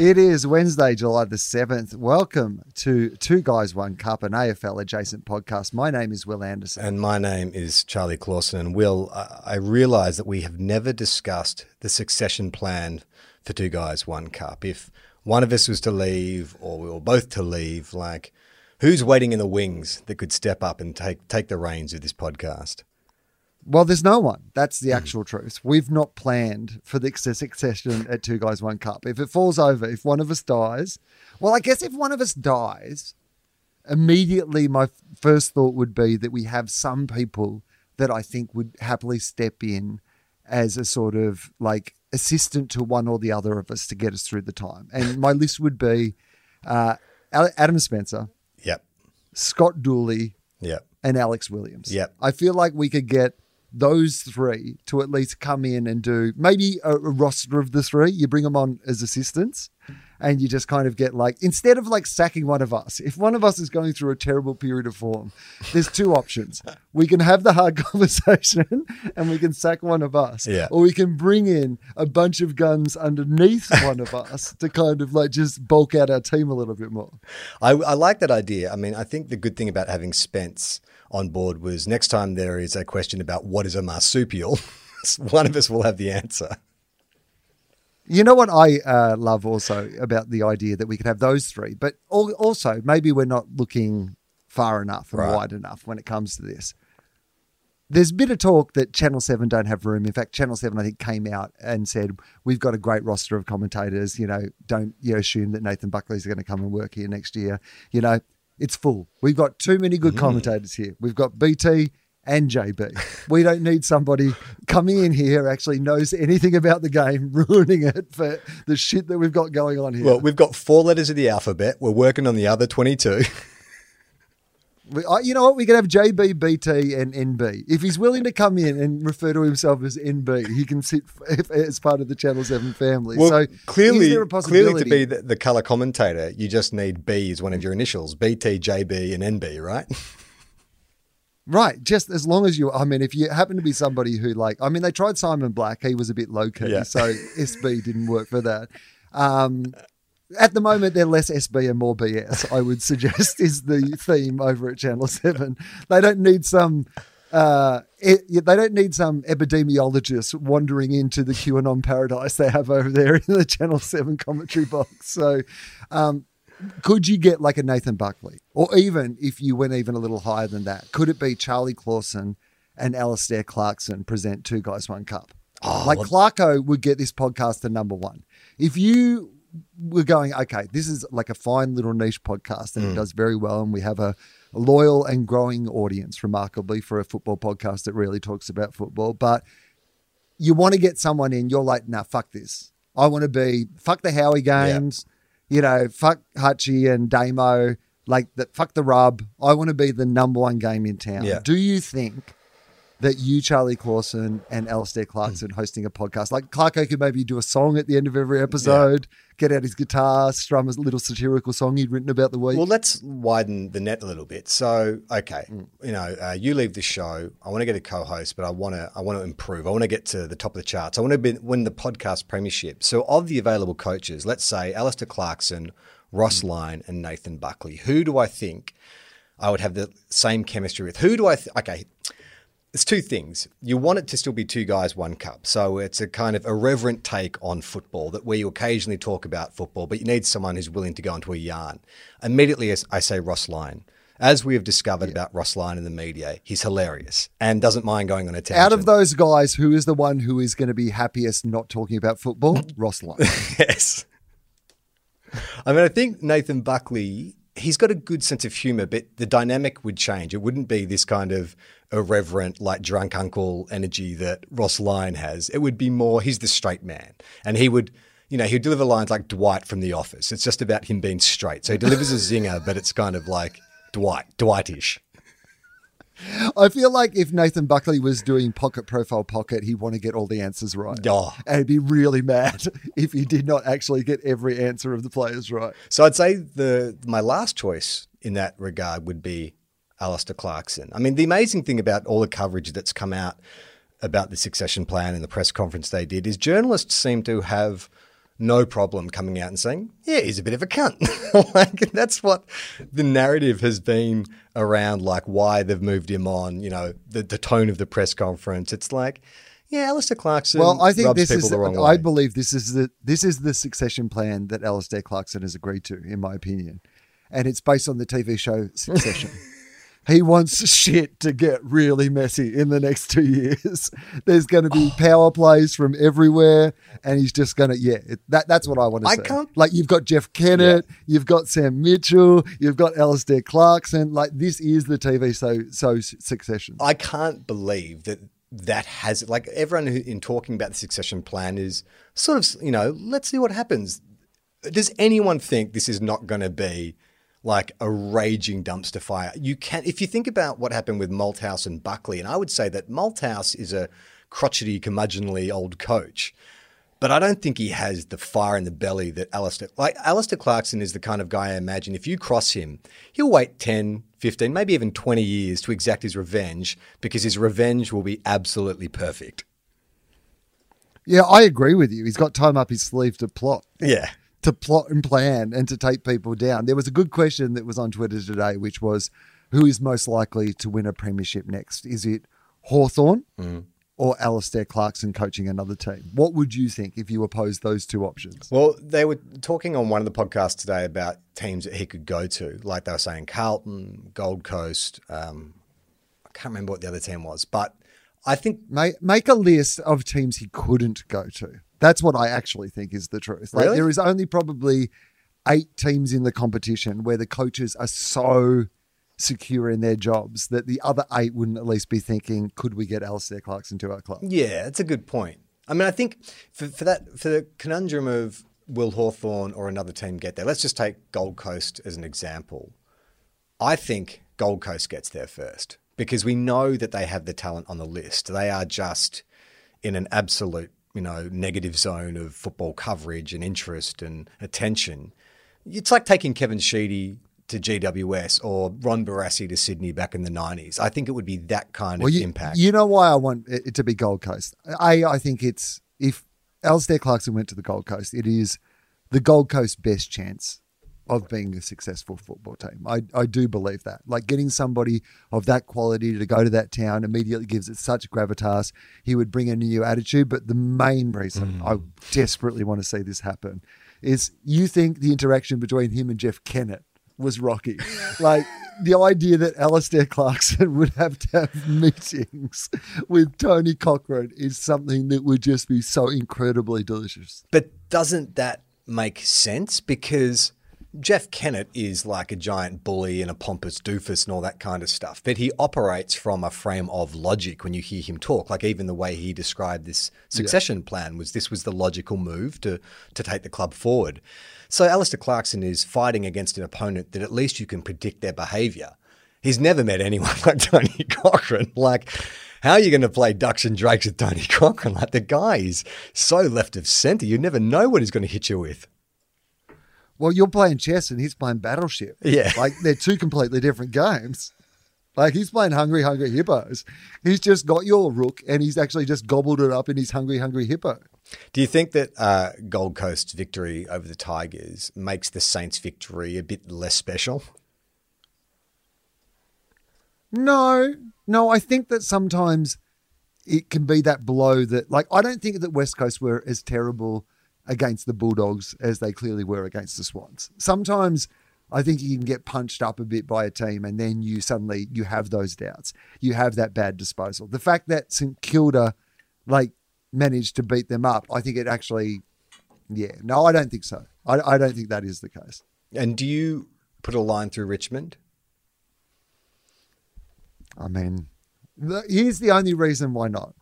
It is Wednesday, July the 7th. Welcome to Two Guys, One Cup, an AFL adjacent podcast. My name is Wil Anderson. And my name is Charlie Clausen. And Wil, I I realise that we have never discussed the succession plan for Two Guys, One Cup. If one of us was to leave or we were both to leave, like who's waiting in the wings that could step up and take, take the reins of this podcast? Well, there's no one. That's the actual truth. We've not planned for the succession at Two Guys, One Cup. If it falls over, if one of us dies, well, I guess if one of us dies, immediately my first thought would be that we have some people that I think would happily step in as a sort of like assistant to one or the other of us to get us through the time. And my list would be uh, Adam Spencer, Yep. Scott Dooley, Yep. and Alex Williams. Yep. I feel like we could get those three to at least come in and do maybe a, a roster of the three. You bring them on as assistants and you just kind of get like, instead of like sacking one of us, if one of us is going through a terrible period of form, there's two options. We can have the hard conversation and we can sack one of us. Yeah. Or we can bring in a bunch of guns underneath one of us to kind of like just bulk out our team a little bit more. I, I like that idea. I mean, I think the good thing about having Spence on board was next time there is a question about what is a marsupial, one of us will have the answer. You know what I uh, love also about the idea that we could have those three, but also maybe we're not looking far enough and Right. wide enough when it comes to this. There's a bit of talk that Channel 7 don't have room. In fact, Channel 7, I think, came out and said, We've got a great roster of commentators. You know, don't you know, assume that Nathan Buckley's going to come and work here next year. You know, it's full. We've got too many good mm. commentators here. We've got BT and JB. We don't need somebody coming in here actually knows anything about the game, ruining it for the shit that we've got going on here. Well, we've got four letters of the alphabet. We're working on the other 22. You know what? We can have JB, BT, and NB. If he's willing to come in and refer to himself as NB, he can sit f- as part of the Channel 7 family. Well, so clearly, clearly to be the, the color commentator, you just need B as one of your initials, BT, JB, and NB, right? Right, just as long as you. I mean, if you happen to be somebody who like, I mean, they tried Simon Black. He was a bit low key, Yeah. so SB didn't work for that. Um, at the moment, they're less SB and more BS. I would suggest is the theme over at Channel Seven. They don't need some. Uh, e- they don't need some epidemiologist wandering into the QAnon paradise they have over there in the Channel Seven commentary box. So, um, could you get like a Nathan Buckley? Or even if you went even a little higher than that, could it be Charlie Clausen and Alastair Clarkson present Two Guys One Cup? like Clarko would get this podcast to number one. If you were going, okay, this is like a fine little niche podcast and it mm. does very well, and we have a, loyal and growing audience, remarkably, for a football podcast that really talks about football. But you want to get someone in, you're like, nah, fuck this. I want to be fuck the Howie games, you know, fuck Hutchie and Damo, like the fuck the rub. I want to be the number one game in town. Yeah. Do you think that you, Charlie Clausen, and Alastair Clarkson hmm. hosting a podcast, like Clarko could maybe do a song at the end of every episode, get out his guitar, strum a little satirical song he'd written about the week. Well, let's widen the net a little bit. So, okay, hmm. you know, uh, you leave the show. I want to get a co-host, but I want to, I want to improve. I want to get to the top of the charts. I want to be, win the podcast premiership. So, of the available coaches, let's say Alastair Clarkson, Ross hmm. Lyon, and Nathan Buckley. Who do I think I would have the same chemistry with? Who do I? Th- okay. It's two things. You want it to still be two guys, one cup. So it's a kind of irreverent take on football that where you occasionally talk about football, but you need someone who's willing to go into a yarn. Immediately, as I say Ross Lyon. As we have discovered about Ross Lyon in the media, he's hilarious and doesn't mind going on a tangent. Out of those guys, who is the one who is going to be happiest not talking about football? Ross Lyon. yes. I mean, I think Nathan Buckley, he's got a good sense of humor, but the dynamic would change. It wouldn't be this kind of irreverent, like drunk uncle energy that Ross Lyon has. It would be more, he's the straight man. And he would, you know, he'd deliver lines like Dwight from The Office. It's just about him being straight. So he delivers a zinger, but it's kind of like Dwight, Dwightish. I feel like if Nathan Buckley was doing Pocket Profile Pocket, he'd want to get all the answers right. Oh. And he'd be really mad if he did not actually get every answer of the players right. So I'd say the my last choice in that regard would be Alastair Clarkson. I mean, the amazing thing about all the coverage that's come out about the succession plan and the press conference they did is journalists seem to have no problem coming out and saying, "Yeah, he's a bit of a cunt." like that's what the narrative has been around, like why they've moved him on. You know, the the tone of the press conference. It's like, yeah, Alastair Clarkson. Well, I think this is. the wrong I believe this is the this is the succession plan that Alastair Clarkson has agreed to, in my opinion, and it's based on the TV show Succession. he wants shit to get really messy in the next two years. There's going to be oh. power plays from everywhere, and he's just going to yeah. It, that that's what I want to I see. can't- Like you've got Jeff Kennett, you've got Sam Mitchell, you've got Alastair Clarkson. Like this is the TV so so Succession. I can't believe that that has like everyone who, in talking about the succession plan is sort of you know let's see what happens. Does anyone think this is not going to be like a raging dumpster fire? You can if you think about what happened with Malthouse and Buckley, and I would say that Malthouse is a crotchety, curmudgeonly old coach. But I don't think he has the fire in the belly that Alastair, like Alastair Clarkson is the kind of guy I imagine if you cross him, he'll wait 10, 15, maybe even 20 years to exact his revenge because his revenge will be absolutely perfect. Yeah, I agree with you. He's got time up his sleeve to plot. Yeah. To plot and plan and to take people down. There was a good question that was on Twitter today, which was who is most likely to win a premiership next? Is it Hawthorn or Alastair Clarkson coaching another team? What would you think if you opposed those two options? Well, they were talking on one of the podcasts today about teams that he could go to. Like they were saying Carlton, Gold Coast. Um, I can't remember what the other team was, but I think Make, make a list of teams he couldn't go to. That's what I actually think is the truth. Like Really? there is only probably eight teams in the competition where the coaches are so secure in their jobs that the other eight wouldn't at least be thinking, could we get Alastair Clarkson to our club? Yeah, that's a good point. I mean, I think for, for that for the conundrum of will Hawthorn or another team get there, let's just take Gold Coast as an example. I think Gold Coast gets there first because we know that they have the talent on the list. They are just in an absolute, you know, negative zone of football coverage and interest and attention. It's like taking Kevin Sheedy to GWS or Ron Barassi to Sydney back in the 90s. I think it would be that kind of you, impact. You know why I want it to be Gold Coast? A, I think it's if Alastair Clarkson went to the Gold Coast, it is the Gold Coast best chance of being a successful football team. I, I do believe that. Like getting somebody of that quality to go to that town immediately gives it such gravitas. He would bring a new attitude. But the main reason mm. I desperately want to see this happen is you think the interaction between him and Jeff Kennett was rocky. like the idea that Alastair Clarkson would have to have meetings with Tony Cochrane is something that would just be so incredibly delicious. But doesn't that make sense? Because Jeff Kennett is like a giant bully and a pompous doofus and all that kind of stuff. But he operates from a frame of logic when you hear him talk. Like even the way he described this succession plan was this was the logical move to to take the club forward. So Alastair Clarkson is fighting against an opponent that at least you can predict their behaviour. He's never met anyone like Tony Cochrane. Like, how are you going to play ducks and drakes with Tony Cochrane? Like, the guy is so left of centre. You never know what he's going to hit you with. Well, you're playing chess and he's playing Battleship. Yeah. Like they're two completely different games. Like he's playing Hungry Hungry Hippos. He's just got your rook and he's actually just gobbled it up in his Hungry Hungry Hippo. Do you think that uh, Gold Coast's victory over the Tigers makes the Saints' victory a bit less special? No, no, I think that sometimes it can be that blow that, like, I don't think that West Coast were as terrible against the Bulldogs as they clearly were against the Swans. Sometimes I think you can get punched up a bit by a team and then you suddenly you have those doubts. You have that bad disposal. The fact that St Kilda like managed to beat them up, I think it actually yeah. No, I don't think so. I, I don't think that is the case. And do you put a line through Richmond? I mean, the, here's the only reason why not.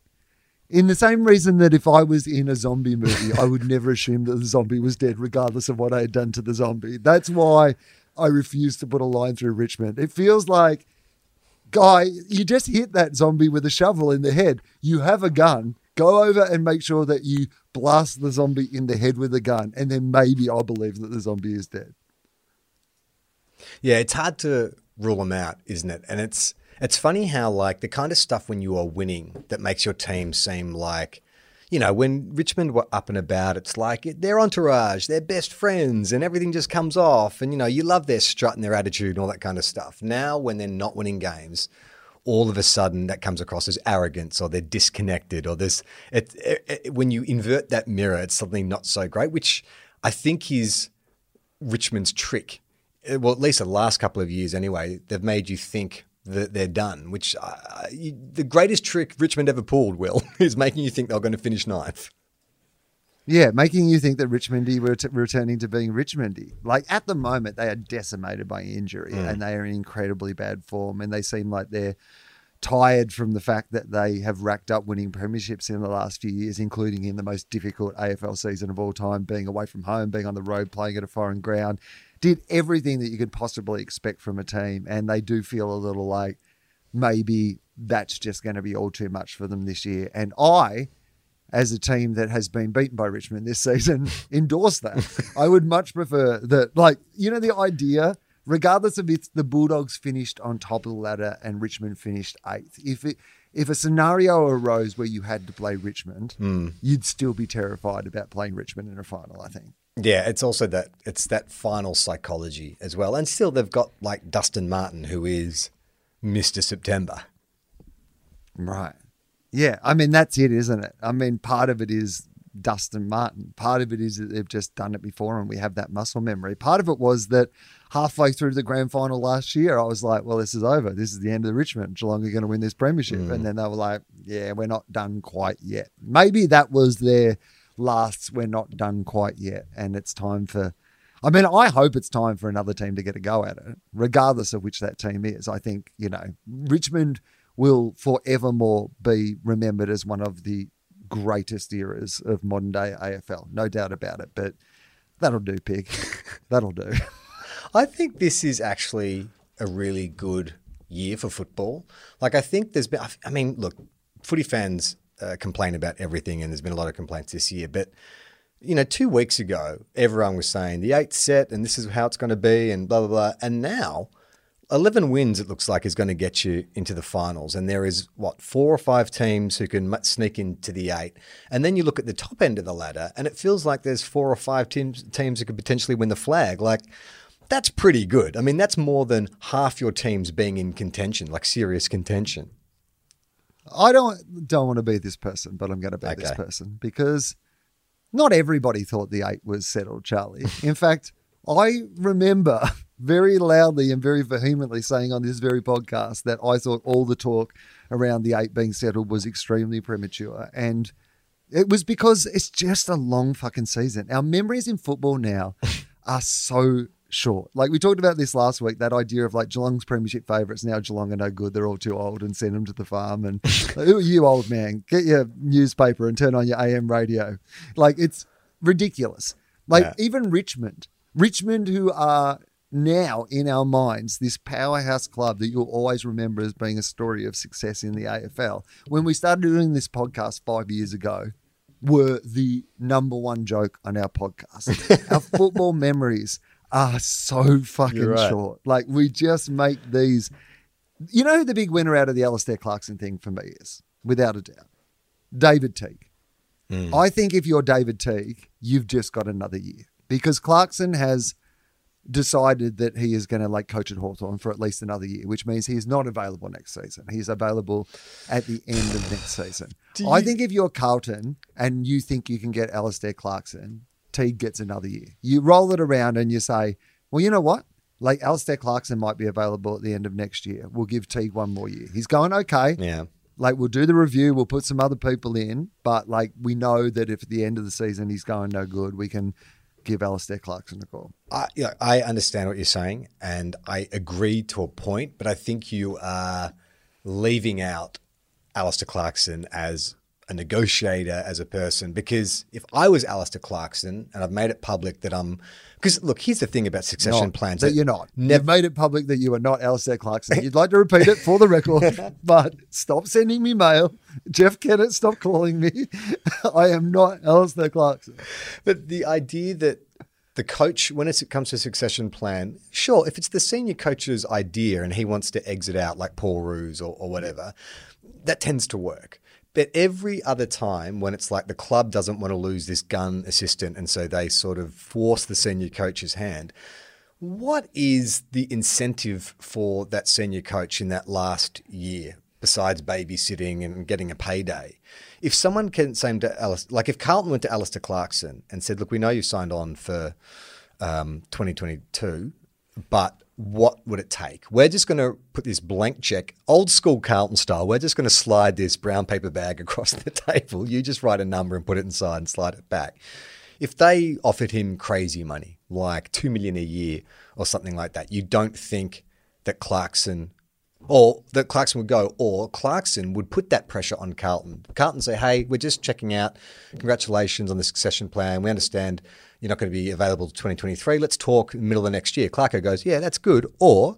In the same reason that if I was in a zombie movie, I would never assume that the zombie was dead, regardless of what I had done to the zombie. That's why I refuse to put a line through Richmond. It feels like, guy, you just hit that zombie with a shovel in the head. You have a gun. Go over and make sure that you blast the zombie in the head with a gun, and then maybe I'll believe that the zombie is dead. Yeah, it's hard to rule them out, isn't it? And it's it's funny how like the kind of stuff when you are winning that makes your team seem like you know, when Richmond were up and about, it's like their entourage, their best friends, and everything just comes off. And, you know, you love their strut and their attitude and all that kind of stuff. Now, when they're not winning games, all of a sudden that comes across as arrogance or they're disconnected or there's, it, it, it, when you invert that mirror, it's suddenly not so great, which I think is Richmond's trick. Well, at least the last couple of years anyway, they've made you think that they're done, which uh, the greatest trick Richmond ever pulled, Wil, is making you think they're going to finish ninth. Yeah, making you think that Richmondy were t- returning to being Richmondy. Like at the moment, they are decimated by injury Mm. and they are in incredibly bad form, and they seem like they're tired from the fact that they have racked up winning premierships in the last few years, including in the most difficult AFL season of all time, being away from home, being on the road, playing at a foreign ground. Did everything that you could possibly expect from a team, and they do feel a little like maybe that's just going to be all too much for them this year. And I, as a team that has been beaten by Richmond this season, endorse that. I would much prefer that, like, you know, the idea, regardless of if the Bulldogs finished on top of the ladder and Richmond finished eighth, if it if a scenario arose where you had to play Richmond, hmm. you'd still be terrified about playing Richmond in a final, I think. Yeah, it's also that it's that final psychology as well. And still they've got like Dustin Martin who is Mr. September. Right. Yeah. I mean, that's it, isn't it? I mean, part of it is Dustin Martin. Part of it is that they've just done it before and we have that muscle memory. Part of it was that halfway through the grand final last year, I was like, well, this is over. This is the end of the Richmond. Geelong are going to win this premiership. And mm. then they were like, yeah, we're not done quite yet. Maybe that was their last, we're not done quite yet. And it's time for. I mean, I hope it's time for another team to get a go at it, regardless of which that team is. I think, you know, Richmond will forevermore be remembered as one of the greatest eras of modern day AFL. No doubt about it. But that'll do, pig. that'll do. I think this is actually a really good year for football. Like, I think there's been, I mean, look, footy fans uh, complain about everything, and there's been a lot of complaints this year. But, you know, two weeks ago, everyone was saying the eighth set, and this is how it's going to be, and blah, blah, blah. And now, 11 wins, it looks like, is going to get you into the finals. And there is, what, four or five teams who can sneak into the eight. And then you look at the top end of the ladder, and it feels like there's four or five teams, teams who could potentially win the flag. Like, that's pretty good. I mean, that's more than half your teams being in contention, like serious contention. I don't don't want to be this person, but I'm going to be this person because not everybody thought the eight was settled, Charlie. In fact, I remember very loudly and very vehemently saying on this very podcast that I thought all the talk around the eight being settled was extremely premature. And it was because it's just a long fucking season. Our memories in football now are so short. Like we talked about this last week, that idea of like Geelong's premiership favourites now Geelong are no good. They're all too old and send them to the farm. And like, who are you, old man? Get your newspaper and turn on your AM radio. Like it's ridiculous. Like Yeah. even Richmond, Richmond, who are now in our minds this powerhouse club that you'll always remember as being a story of success in the AFL. When we started doing this podcast five years ago, were the number one joke on our podcast. our football memories are so fucking right. short. Like we just make these. You know who the big winner out of the Alastair Clarkson thing for me is, without a doubt, David Teague. I think if you're David Teague, you've just got another year because Clarkson has decided that he is going to like coach at Hawthorn for at least another year, which means he is not available next season. He's available at the end of next season. I think if you're Carlton and you think you can get Alastair Clarkson, Teague gets another year. You roll it around and you say, well, you know what? Like Alastair Clarkson might be available at the end of next year. We'll give Teague one more year. He's going okay. Yeah. Like we'll do the review, we'll put some other people in, but like we know that if at the end of the season he's going no good, we can give Alastair Clarkson a call. I, yeah, I understand what you're saying, and I agree to a point, but I think you are leaving out Alastair Clarkson as a negotiator, as a person. Because if I was Alastair Clarkson and I've made it public that I'm, because look, here's the thing about succession Not- plans that you're not. Never, You've made it public that you are not Alastair Clarkson. You'd like to repeat it for the record, but stop sending me mail. Jeff Kennett, stop calling me. I am not Alastair Clarkson. But the idea that the coach, when it comes to succession plan, sure, if it's the senior coach's idea and he wants to exit out like Paul Roos or, or whatever, that tends to work. But every other time when it's like the club doesn't want to lose this gun assistant and so they sort of force the senior coach's hand, what is the incentive for that senior coach in that last year besides babysitting and getting a payday? If someone can say to Alice, like if Carlton went to Alastair Clarkson and said, "Look, we know you signed on for um, 2022, but what would it take? We're just going to put this blank check, old school Carlton style. We're just going to slide this brown paper bag across the table. You just write a number and put it inside and slide it back." If they offered him crazy money, like two million a year or something like that, you don't think that Clarkson or that Clarkson would go, or Clarkson would put that pressure on Carlton. Carlton say, "Hey, we're just checking out. Congratulations on the succession plan. We understand you're not going to be available to 2023. Let's talk middle of next year." Clarko goes, "Yeah, that's good." Or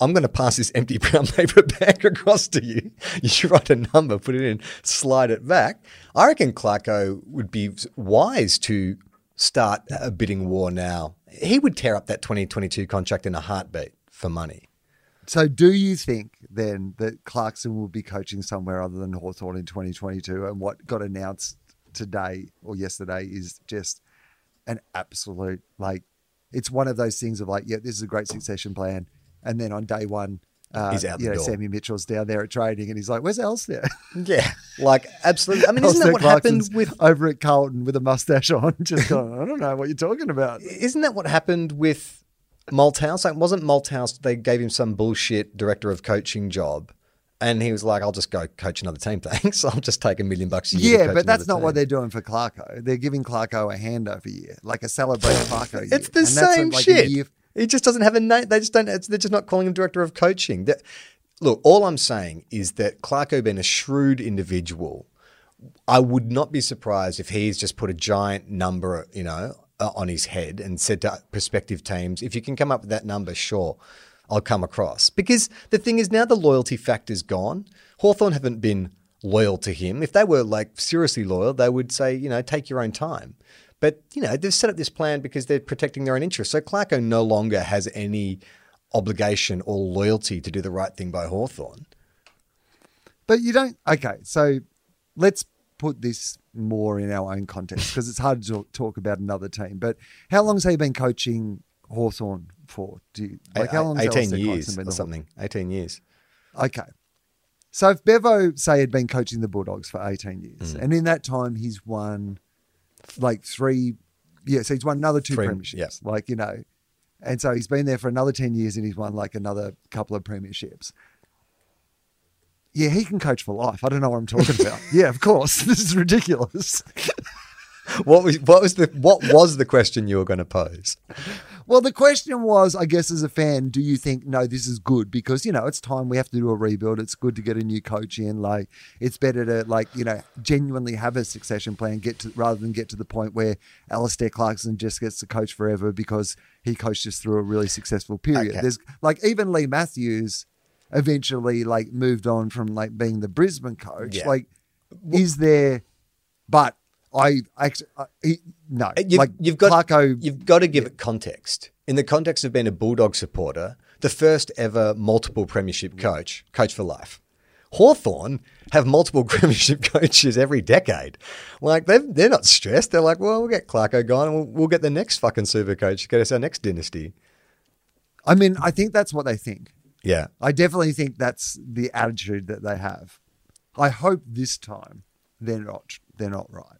I'm going to pass this empty brown paper bag across to you. You write a number, put it in, slide it back. I reckon Clarko would be wise to start a bidding war now. He would tear up that 2022 contract in a heartbeat for money. So, do you think then that Clarkson will be coaching somewhere other than Hawthorn in 2022? And what got announced today or yesterday is just an absolute like, it's one of those things of like, yeah, this is a great succession plan. And then on day one, uh, He's out you know, door. Sammy Mitchell's down there at training and he's like, where's Alastair? Yeah, like absolutely. I mean, isn't that what happened with? over at Carlton with a mustache on? Just going, I don't know what you're talking about. Isn't that what happened with Malthouse? Like, wasn't Malthouse? They gave him some bullshit director of coaching job, and he was like, "I'll just go coach another team, thanks. I'll just take a million bucks a year." Yeah, but that's not what they're doing for Clarko. They're giving Clarko a handover year, like a celebrate Clarko year. It's the And that's same like shit. He just doesn't have a name. They just don't. It's, they're just not calling him director of coaching. That, look, all I'm saying is that Clarko being a shrewd individual, I would not be surprised if he's just put a giant number, you know, uh, on his head and said to prospective teams, if you can come up with that number, sure. I'll come across. Because the thing is, now the loyalty factor's gone. Hawthorn haven't been loyal to him. If they were like seriously loyal, they would say, you know, take your own time. But, you know, they've set up this plan because they're protecting their own interests. So Clarko no longer has any obligation or loyalty to do the right thing by Hawthorn. But you don't. Okay, so let's put this more in our own context because it's hard to talk, about another team. But how long has he been coaching Hawthorn for? Do you, like how long? 18 years or something. 18 years. Okay. So if Bevo, say, had been coaching the Bulldogs for 18 years, Mm. and in that time he's won like three, yeah, so he's won another two Three, premierships. yeah. Like, you know, and so he's been there for another 10 years and he's won like another couple of premierships. Yeah, he can coach for life. I don't know what I'm talking about. yeah, of course. This is ridiculous. What was what was the what was the question you were going to pose? Well, the question was, I guess, as a fan, do you think no, this is good because you know it's time we have to do a rebuild. It's good to get a new coach in. Like it's better to like you know genuinely have a succession plan, get to rather than get to the point where Alastair Clarkson just gets to coach forever because he coached us through a really successful period. Okay. There's like even Leigh Matthews eventually like moved on from like being the Brisbane coach. Yeah. Like, is there? But I actually I, he, no. Uh, you've, like you've got Clarko, you've got to give it context. In the context of being a Bulldog supporter, the first ever multiple premiership coach, coach for life. Hawthorn have multiple premiership coaches every decade. Like they're they're not stressed. They're like, well, we'll get Clarko gone, and we'll, we'll get the next fucking super coach, to get us our next dynasty. I mean, I think that's what they think. Yeah, I definitely think that's the attitude that they have. I hope this time they're not they're not right.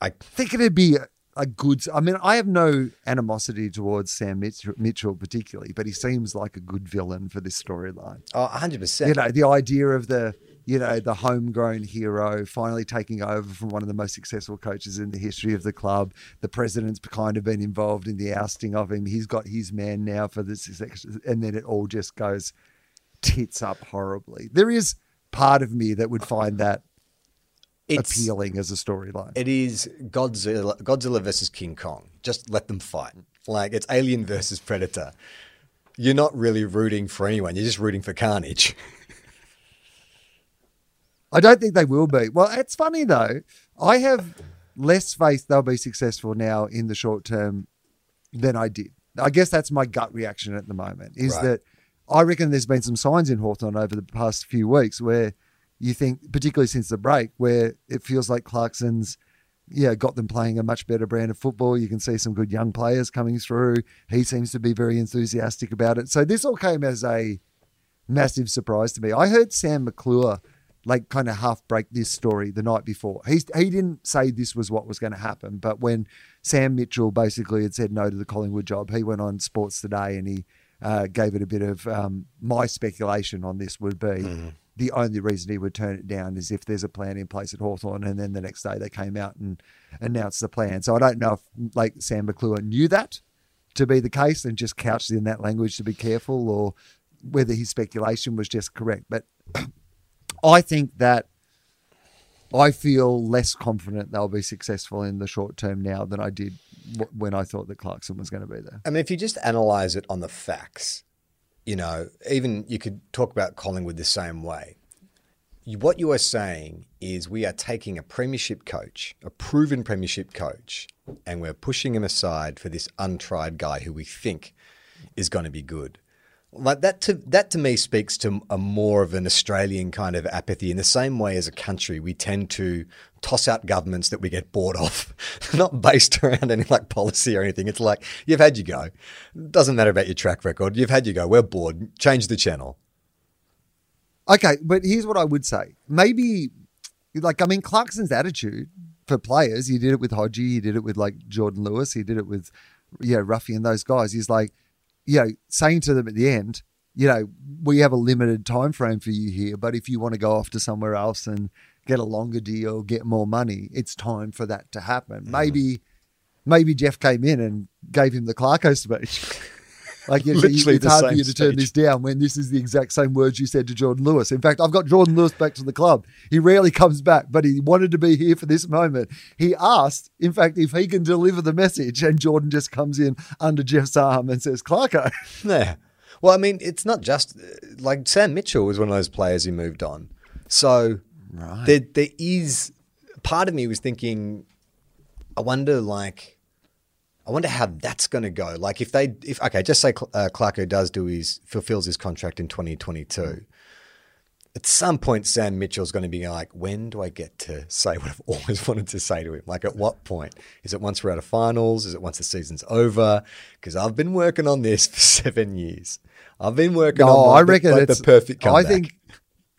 I think it'd be a, a good. I mean, I have no animosity towards Sam Mitchell, Mitchell particularly, but he seems like a good villain for this storyline. oh, hundred You percent. You know, the idea of the you know the homegrown hero finally taking over from one of the most successful coaches in the history of the club. The president's kind of been involved in the ousting of him. He's got his man now for this, and then it all just goes tits up horribly. There is part of me that would find that It's appealing as a storyline. it is Godzilla Godzilla versus King Kong. Just let them fight. Like it's Alien versus Predator. You're not really rooting for anyone. You're just rooting for carnage. I don't think they will be. Well, it's funny though. I have less faith they'll be successful now in the short term than I did. I guess that's my gut reaction at the moment. Is Right. that I reckon there's been some signs in Hawthorn over the past few weeks where you think, particularly since the break, where it feels like Clarkson's yeah, got them playing a much better brand of football. You can see some good young players coming through. He seems to be very enthusiastic about it. So this all came as a massive surprise to me. I heard Sam McClure like kind of half break this story the night before. He he didn't say this was what was going to happen, but when Sam Mitchell basically had said no to the Collingwood job, he went on Sports Today and he uh, gave it a bit of um, my speculation on this would be the only reason he would turn it down is if there's a plan in place at Hawthorn and then the next day they came out and announced the plan. So I don't know if like Sam McClure knew that to be the case and just couched in that language to be careful or whether his speculation was just correct. But I think that I feel less confident they'll be successful in the short term now than I did when I thought that Clarkson was going to be there. I mean, if you just analyze it on the facts, you know, even you could talk about Collingwood the same way. What you are saying is we are taking a premiership coach, a proven premiership coach, and we're pushing him aside for this untried guy who we think is going to be good. Like that to that to me speaks to a more of an Australian kind of apathy. In the same way as a country, we tend to toss out governments that we get bored of, not based around any like policy or anything. It's like you've had your go. Doesn't matter about your track record. You've had your go. We're bored. Change the channel. Okay, but here's what I would say. Maybe, like, I mean, Clarkson's attitude for players, he did it with Hodgie, he did it with like Jordan Lewis, he did it with, yeah, Ruffy and those guys. He's like, you know, saying to them at the end, you know, we have a limited time frame for you here, but if you want to go off to somewhere else and get a longer deal, get more money, it's time for that to happen. Mm-hmm. Maybe, maybe Jeff came in and gave him the Clarko speech. Like it's, Literally it's hard for you to turn speech. this down when this is the exact same words you said to Jordan Lewis. In fact, I've got Jordan Lewis back to the club. He rarely comes back, but he wanted to be here for this moment. He asked, in fact, if he can deliver the message, and Jordan just comes in under Jeff's arm and says, Clarko. Yeah. Well, I mean, it's not just uh, like Sam Mitchell was one of those players who moved on. So there, there is part of me was thinking, I wonder, like, I wonder how that's going to go. Like, if they, if okay, just say uh, Clarko does do his fulfills his contract in 2022. At some point, Sam Mitchell's going to be like, when do I get to say what I've always wanted to say to him? Like, at what point? Is it once we're out of finals? Is it once the season's over? Because I've been working on this for seven years. I've been working No, on I the, reckon like it's the perfect comeback. I think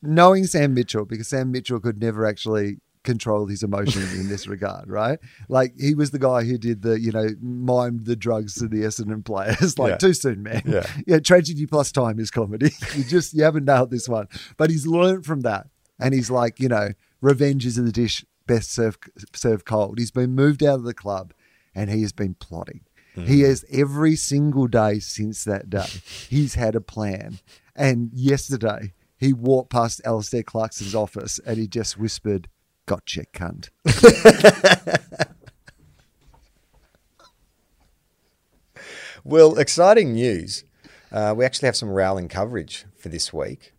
knowing Sam Mitchell, because Sam Mitchell could never actually control his emotions in this regard, right? Like he was the guy who did the, you know, mimed the drugs to the Essendon players. like Yeah. too soon, man. Yeah. yeah, tragedy plus time is comedy. you just you haven't nailed this one. But he's learned from that. And he's like, you know, revenge is in the dish best served served cold. He's been moved out of the club and he has been plotting. He mm. has every single day since that day. He's had a plan. And yesterday he walked past Alastair Clarkson's office and he just whispered, Gotcha, cunt. Well, exciting news. Uh, we actually have some Rowell coverage for this week.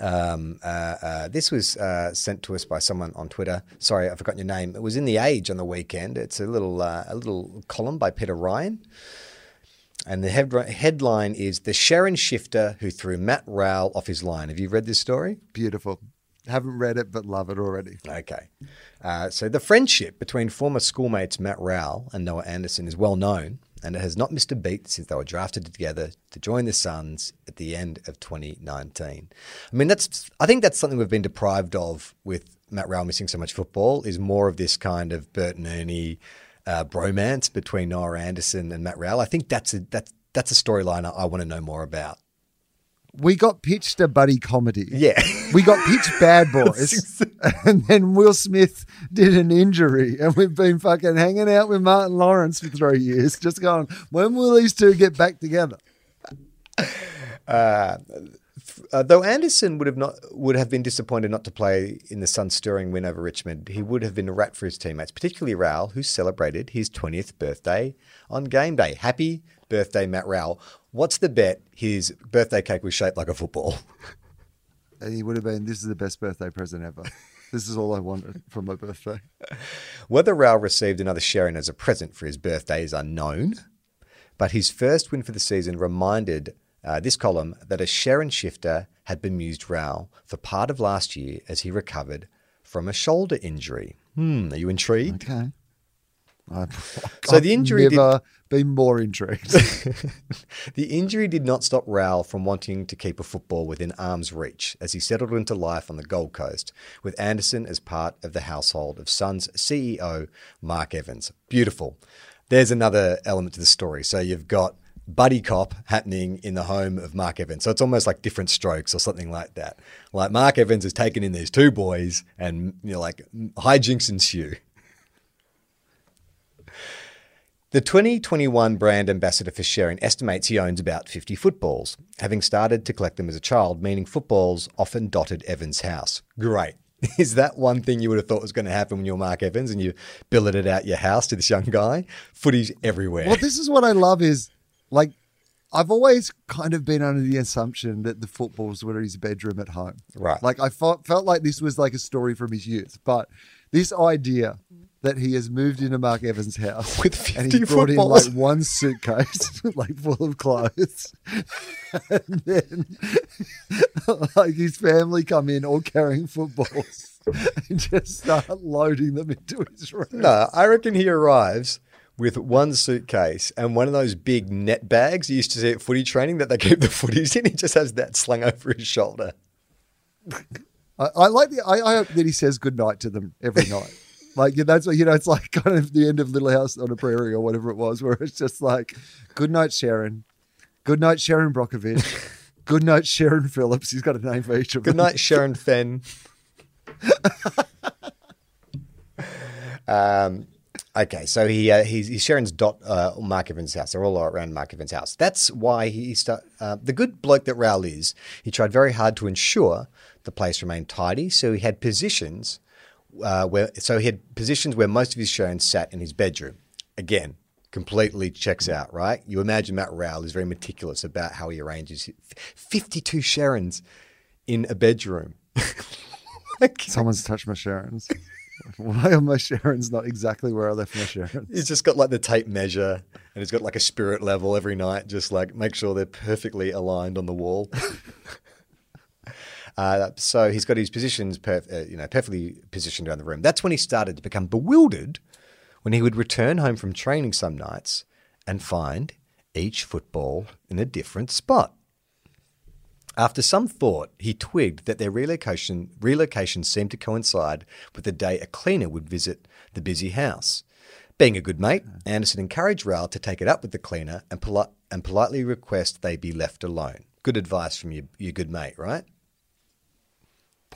Um, uh, uh, this was uh, sent to us by someone on Twitter. Sorry, I've forgotten your name. It was in the Age on the weekend. It's a little uh, a little column by Peter Ryan, and the head- headline is "The Sherrin Shifter Who Threw Matt Rowell Off His Line." Have you read this story? Beautiful. Haven't read it, but love it already. Okay. Uh, so the friendship between former schoolmates Matt Rowell and Noah Anderson is well known, and it has not missed a beat since they were drafted together to join the Suns at the end of 2019. I mean, that's I think that's something we've been deprived of with Matt Rowell missing so much football is more of this kind of Bert and Ernie uh, bromance between Noah Anderson and Matt Rowell. I think that's a that's that's a storyline I, I want to know more about. We got pitched a buddy comedy. Yeah. We got pitched Bad Boys, and then Will Smith did an injury, and we've been fucking hanging out with Martin Lawrence for three years, just going, when will these two get back together? Uh, though Anderson would have not would have been disappointed not to play in the Sun stirring win over Richmond, he would have been a rat for his teammates, particularly Rowell, who celebrated his 20th birthday on game day. Happy birthday, Matt Rowell. What's the bet? His birthday cake was shaped like a football. And he would have been, this is the best birthday present ever. This is all I wanted for my birthday. Whether Rowell received another Sherrin as a present for his birthday is unknown, but his first win for the season reminded uh, this column that a Sherrin shifter had bemused Rowell for part of last year as he recovered from a shoulder injury. Hmm, are you intrigued? Okay. So the injury did- never been more intrigued. The injury did not stop Rowell from wanting to keep a football within arm's reach as he settled into life on the Gold Coast, with Anderson as part of the household of Suns CEO Mark Evans. Beautiful. There's another element to the story. So you've got buddy cop happening in the home of Mark Evans. So it's almost like different strokes or something like that. Like Mark Evans has taken in these two boys and you know like hijinks ensue. The 2021 brand ambassador for Sherrin estimates he owns about 50 footballs, having started to collect them as a child, meaning footballs often dotted Evans' house. Great. Is that one thing you would have thought was going to happen when you were Mark Evans and you billeted out your house to this young guy? Footies everywhere. well, this is what I love is like, I've always kind of been under the assumption that the footballs were his bedroom at home. Right. Like I felt, felt like this was like a story from his youth, but this idea that he has moved into Mark Evans' house With 50 and he brought in like one suitcase like full of clothes, and then like his family come in all carrying footballs and just start loading them into his room. No, I reckon he arrives with one suitcase and one of those big net bags you used to see at footy training that they keep the footies in. He just has that slung over his shoulder. I, I like the. I, I hope that he says goodnight to them every night. Like that's what you know. It's like kind of the end of Little House on a Prairie or whatever it was, where it's just like, "Good night, Sharon. Good night, Sharon Brockovich. Good night, Sharon Phillips." He's got a name for each of them. Good night, Sharon Fenn. um, okay, so he uh, he's, he's Sherrin's dot uh, Mark Evans' house. They're all around Mark Evans' house. That's why he start. Uh, the good bloke that Rowell is, he tried very hard to ensure the place remained tidy. So he had positions uh, where so he had positions where most of his Sherrin sat in his bedroom. Again. Completely checks out, right? You imagine Matt Rowell is very meticulous about how he arranges his- 52 Sherrins in a bedroom. Someone's touched my Sherrins. Why are my Sherrins not exactly where I left my Sherrins? He's just got like the tape measure and he's got like a spirit level every night, just like make sure they're perfectly aligned on the wall. uh, so he's got his positions, perf- uh, you know, perfectly positioned around the room. That's when he started to become bewildered when he would return home from training some nights and find each football in a different spot. After some thought, he twigged that their relocation, relocation seemed to coincide with the day a cleaner would visit the busy house. Being a good mate, Anderson encouraged Rowell to take it up with the cleaner and, poli- and politely request they be left alone. Good advice from your, your good mate, right?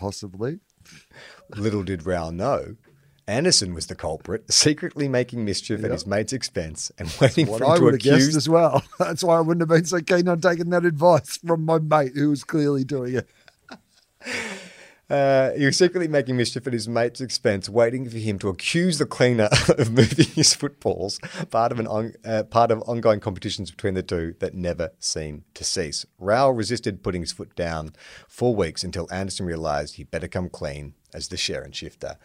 Possibly. Little did Rowell know, Anderson was the culprit, secretly making mischief at his mate's expense and waiting for him I to would have guessed accuse as well. That's why I wouldn't have been so keen on taking that advice from my mate who was clearly doing it. Uh, he was secretly making mischief at his mate's expense, waiting for him to accuse the cleaner of moving his footballs, part of an on, uh, part of ongoing competitions between the two that never seemed to cease. Rowell resisted putting his foot down for weeks until Anderson realised he'd better come clean as the Sherrin shifter.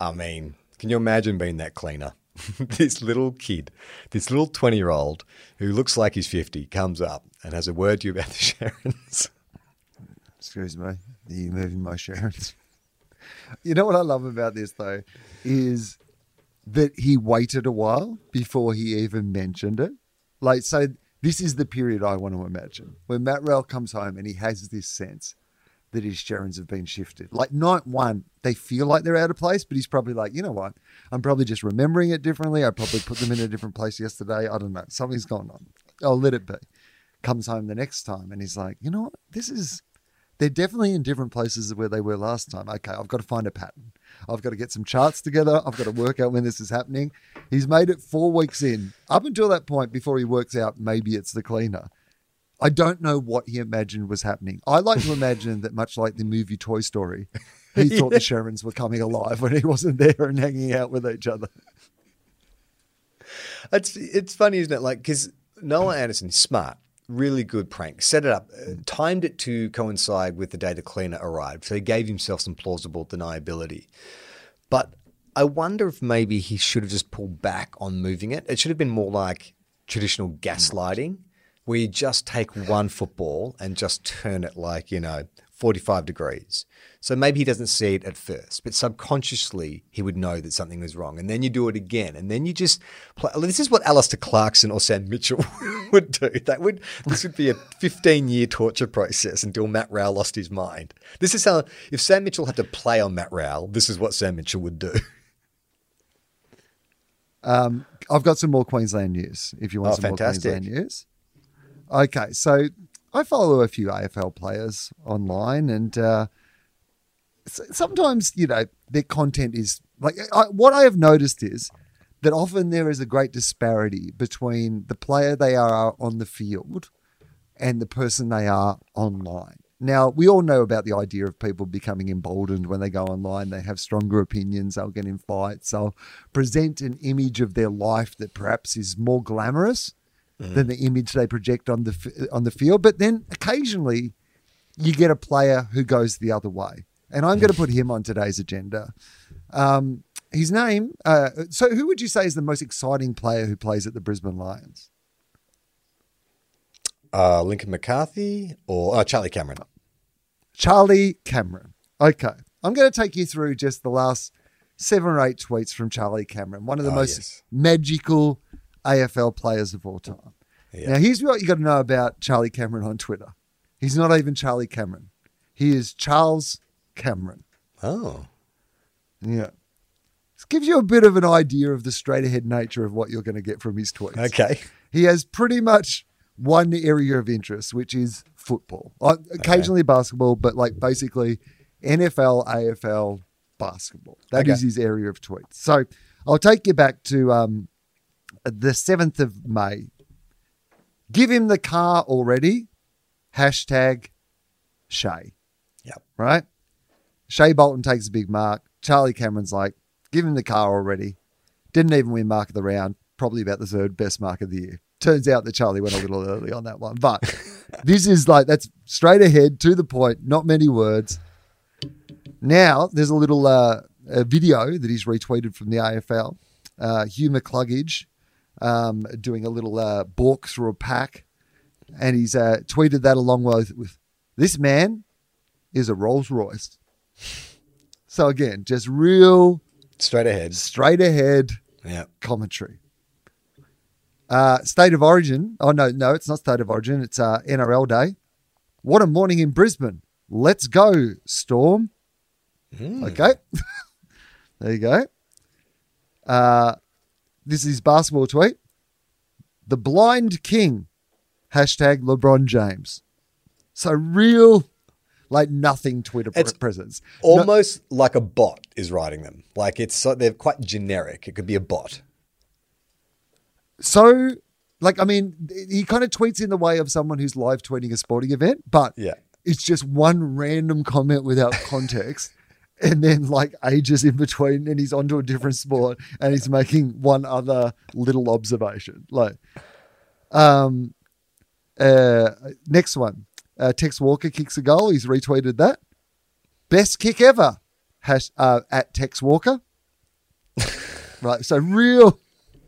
I mean, can you imagine being that cleaner? this little kid, this little 20 year old who looks like he's 50, comes up and has a word to you about the Sherrins. Excuse me. You moving my Sherrins? you know what I love about this though is that he waited a while before he even mentioned it. Like, so this is the period I want to imagine when Matt Rowell comes home and he has this sense that his Sherrins have been shifted. Like night one, they feel like they're out of place, but he's probably like, you know what? I'm probably just remembering it differently. I probably put them in a different place yesterday. I don't know. Something's going on. I'll let it be. Comes home the next time and he's like, you know what? This is they're definitely in different places of where they were last time. Okay, I've got to find a pattern. I've got to get some charts together. I've got to work out when this is happening. He's made it four weeks in. Up until that point, before he works out maybe it's the cleaner, I don't know what he imagined was happening. I like to imagine that, much like the movie Toy Story, he thought the Sherrins were coming alive when he wasn't there and hanging out with each other. It's it's funny, isn't it? Like because Noah Anderson is smart, really good prank. Set it up, uh, timed it to coincide with the day the cleaner arrived, so he gave himself some plausible deniability. But I wonder if maybe he should have just pulled back on moving it. It should have been more like traditional gaslighting, where you just take one football and just turn it like you know 45 degrees. So maybe he doesn't see it at first, but subconsciously he would know that something was wrong. And then you do it again. And then you just play. This is what Alastair Clarkson or Sam Mitchell would do. That would, this would be a 15 year torture process until Matt Rowell lost his mind. This is how, if Sam Mitchell had to play on Matt Rowell, this is what Sam Mitchell would do. Um, I've got some more Queensland news if you want Oh, some fantastic. more Queensland news. Okay, so I follow a few AFL players online, and uh, sometimes you know their content is like I, what I have noticed is that often there is a great disparity between the player they are on the field and the person they are online. Now, we all know about the idea of people becoming emboldened when they go online. They have stronger opinions, they'll get in fights, they'll present an image of their life that perhaps is more glamorous than the image they project on the f- on the field. But then occasionally you get a player who goes the other way. And I'm going to put him on today's agenda. Um, his name, uh, so who would you say is the most exciting player who plays at the Brisbane Lions? Uh, Lincoln McCarthy or uh, Charlie Cameron? Charlie Cameron. Okay. I'm going to take you through just the last seven or eight tweets from Charlie Cameron, one of the Oh, most yes. magical AFL players of all time. Yeah. Now, here's what you got to know about Charlie Cameron on Twitter. He's not even Charlie Cameron. He is Charles Cameron. Oh. Yeah. This gives you a bit of an idea of the straight ahead nature of what you're going to get from his tweets. Okay. He has pretty much one area of interest, which is football. Uh, Occasionally basketball, but like basically NFL, AFL, basketball. That is Okay. his area of tweets. So I'll take you back to um, the 7th of May. Give him the car already. Hashtag Shai. Yep. Right? Shai Bolton takes a big mark. Charlie Cameron's like, give him the car already. Didn't even win mark of the round. Probably about the third best mark of the year. Turns out that Charlie went a little early on that one. But this is like, that's straight ahead, to the point, not many words. Now, there's a little uh, a video that he's retweeted from the AFL. Uh, Hugh McCluggage um, doing a little uh, balk through a pack. And he's uh, tweeted that along with, with this man is a Rolls Royce. So again, just real Straight ahead. straight ahead Yeah. commentary. Uh, state of origin. Oh no, no, it's not state of origin. It's uh, NRL day. What a morning in Brisbane. Let's go, Storm. Okay, there you go. Uh, this is basketball tweet. The blind king. Hashtag LeBron James. So real, like nothing Twitter It's presence. Almost like a bot is writing them. Like it's so they're quite generic. It could be a bot. so like i mean he kind of tweets in the way of someone who's live tweeting a sporting event but Yeah. it's just one random comment without context and then like ages in between and he's onto a different sport and he's making one other little observation. Like um uh next one. Uh, tex walker kicks a goal. He's retweeted that. Best kick ever. Hash, uh, at tex walker. Right so real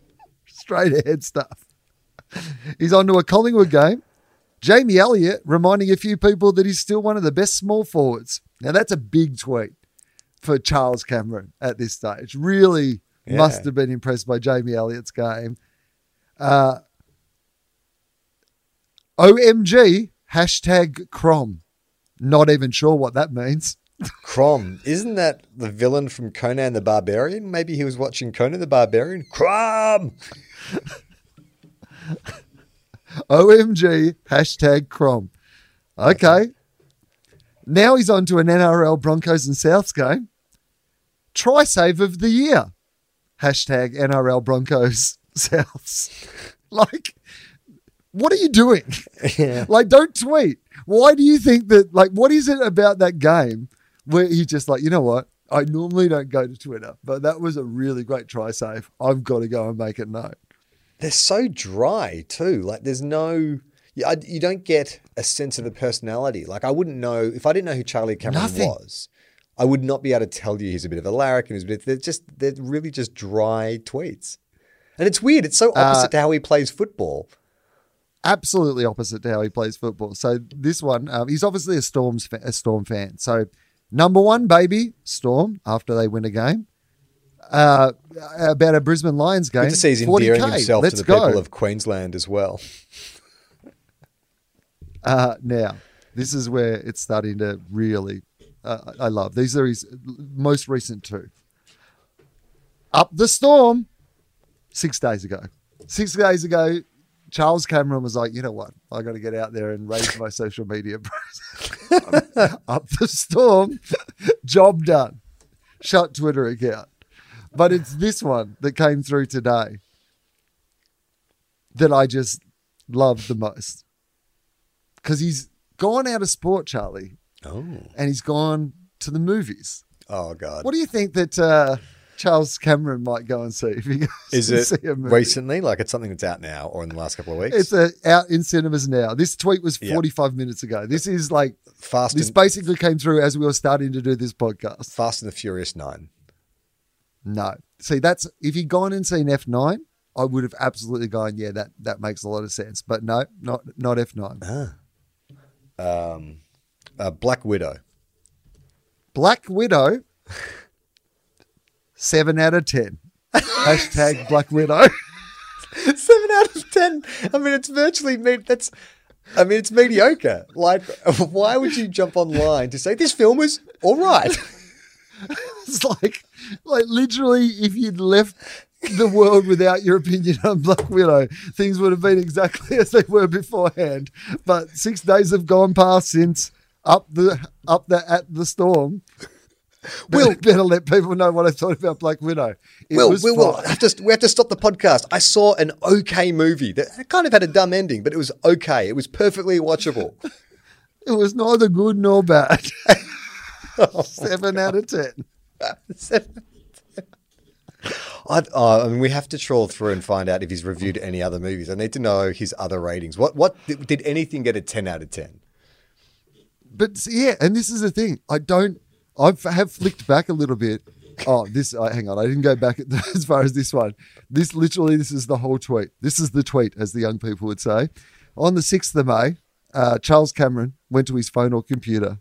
straight ahead stuff. He's on to a Collingwood game. Jamie Elliott reminding a few people that he's still one of the best small forwards. Now, that's a big tweet for Charles Cameron at this stage. Really Yeah. must have been impressed by Jamie Elliott's game. Uh, OMG, hashtag Crom. Not even sure what that means. Crom. Isn't that the villain from Conan the Barbarian? Maybe he was watching Conan the Barbarian. Crom. OMG, hashtag Crom. Okay. Now he's on to an NRL Broncos and Souths game. Try save of the year. Hashtag NRL Broncos Souths. like, what are you doing? Yeah. like, don't tweet. Why do you think that? Like, what is it about that game where he's just like, you know what? I normally don't go to Twitter, but that was a really great try save. I've got to go and make it known. They're so dry too. Like there's no, you, I, you don't get a sense of the personality. Like I wouldn't know if I didn't know who Charlie Cameron Nothing. was. I would not be able to tell you he's a bit of a larrikin. He's a bit. They're just they're really just dry tweets, and it's weird. It's so opposite to how he plays football. absolutely opposite to how he plays football. So this one, um, he's obviously a Storm's fa- a Storm fan. So number one, baby, Storm. After they win a game, uh, about a Brisbane Lions game. Good to see he's 40K. endearing himself Let's to the go. people of Queensland as well. Uh, now, this is where it's starting to really. Uh, I love these are his most recent two. Up the storm, six days ago. Six days ago, Charles Cameron was like, you know what? I got to get out there and raise my social media presence. Up the storm, job done. Shut Twitter account. But it's this one that came through today that I just love the most because he's gone out of sport, Charlie, Oh, and he's gone to the movies. oh God! What do you think that uh, Charles Cameron might go and see if he goes Is to it see a movie? recently? Like it's something that's out now or in the last couple of weeks? It's uh, out in cinemas now. This tweet was Yeah. 45 minutes ago. This is like Fast this and basically came through as we were starting to do this podcast. Fast and the Furious Nine. No, see that's if he'd gone and seen F9, I would have absolutely gone. Yeah, that that makes a lot of sense. But no, not not F9. Um, uh, Black Widow. Black Widow. Seven out of ten. Hashtag Black Widow. Seven out of ten. I mean, it's virtually me. That's. I mean, it's mediocre. Like, why would you jump online to say this film was all right? It's like, like literally, if you'd left the world without your opinion on Black Widow, things would have been exactly as they were beforehand. But six days have gone past since up the up the at the storm. Will better let people know what I thought about Black Widow. It Will, Will, Will. I have to, we have to stop the podcast. I saw an okay movie that kind of had a dumb ending, but it was okay. It was perfectly watchable. It was neither good nor bad. Oh, Seven out of ten. I, oh, I mean, we have to trawl through and find out if he's reviewed any other movies. I need to know his other ratings. What what did, did anything get a ten out of ten? But yeah, and this is the thing. I don't. I have flicked back a little bit. Oh, this. Uh, hang on, I didn't go back as far as this one. This literally, this is the whole tweet. This is the tweet, as the young people would say. On the sixth of May, uh, Charles Cameron went to his phone or computer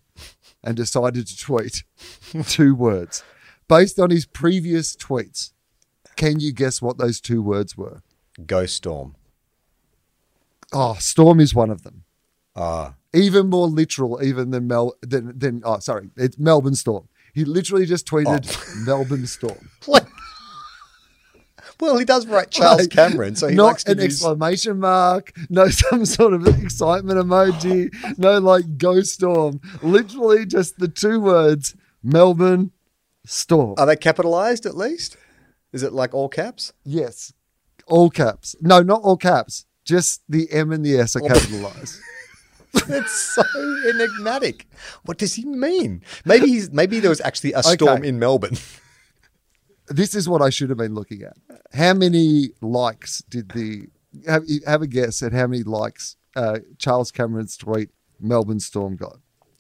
and decided to tweet two words based on his previous tweets. Can you guess what those two words were? Ghost Storm. Oh, storm is one of them. Ah, even more literal even than Mel than than oh sorry it's Melbourne Storm. He literally just tweeted oh. Melbourne Storm. well, he does write Charles Like, Cameron, so he not likes to an use. exclamation mark, no some sort of excitement emoji, no like go storm. Literally just the two words Melbourne Storm. Are they capitalized at least? Is it like all caps? yes, all caps. No, not all caps. Just the M and the S are capitalized. It's so enigmatic. What does he mean? Maybe he's maybe there was actually a storm Okay. in Melbourne. this is what I should have been looking at. How many likes did the have, have a guess at how many likes uh, Charles Cameron's tweet Melbourne Storm got?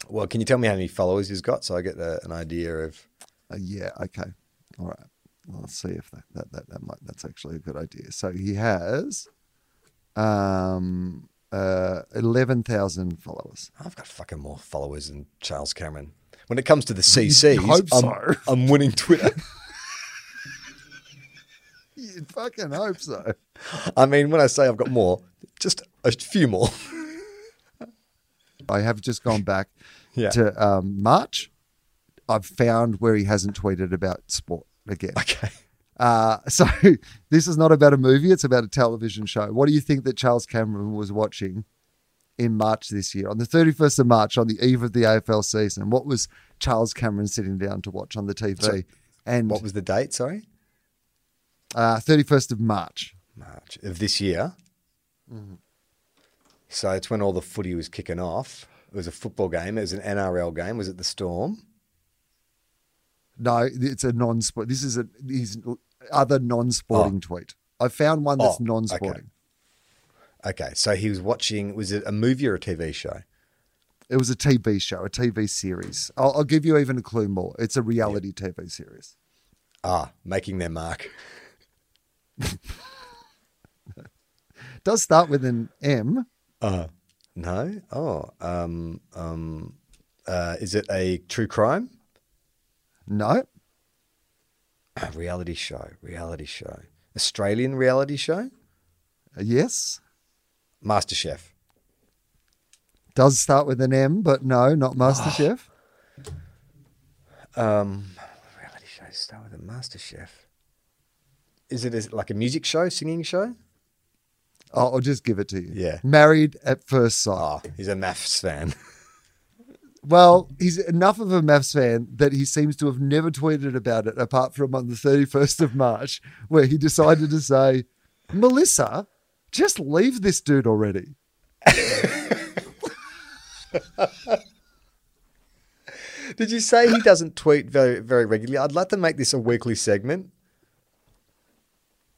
Well, can you tell me how many followers he's got so I get uh, an idea of? Uh, yeah, okay, all right. Let's see if that that that, that might, that's actually a good idea. So he has um uh eleven thousand followers. I've got fucking more followers than Charles Cameron. When it comes to the CCs, hope I'm, so. I'm winning Twitter. You fucking hope so. I mean, when I say I've got more, just a few more. I have just gone back Yeah. to um, March. I've found where he hasn't tweeted about sport again. Okay. Uh, so this is not about a movie; it's about a television show. What do you think that Charles Cameron was watching in March this year, on the thirty first of March, on the eve of the AFL season? What was Charles Cameron sitting down to watch on the TV? So, and What was the date? Sorry, thirty first of March? March of this year. So it's when all the footy was kicking off. It was a football game. It was an NRL game. Was it the Storm? No, it's a non-sport. This is a his other non-sporting tweet. I found one that's Oh, non-sporting. Okay, so he was watching. Was it a movie or a TV show? It was a TV show, a TV series. I'll, I'll give you even a clue more. It's a reality TV series. Ah, making their mark. does start with an M. Uh, no. Oh, um, um, uh, is it a true crime? No, A reality show. Reality show. Australian reality show. a yes. MasterChef. Does start with an M, but no, not MasterChef. Um, reality show start with a MasterChef. Is it a, like a music show, singing show? Oh, I'll just give it to you. Yeah. Married at first sight. Oh, he's a MAFS fan. Well, he's enough of a MAFS fan that he seems to have never tweeted about it apart from on the 31st of March, where he decided to say, Melissa, just leave this dude already. Did you say he doesn't tweet very very regularly? I'd like to make this a weekly segment.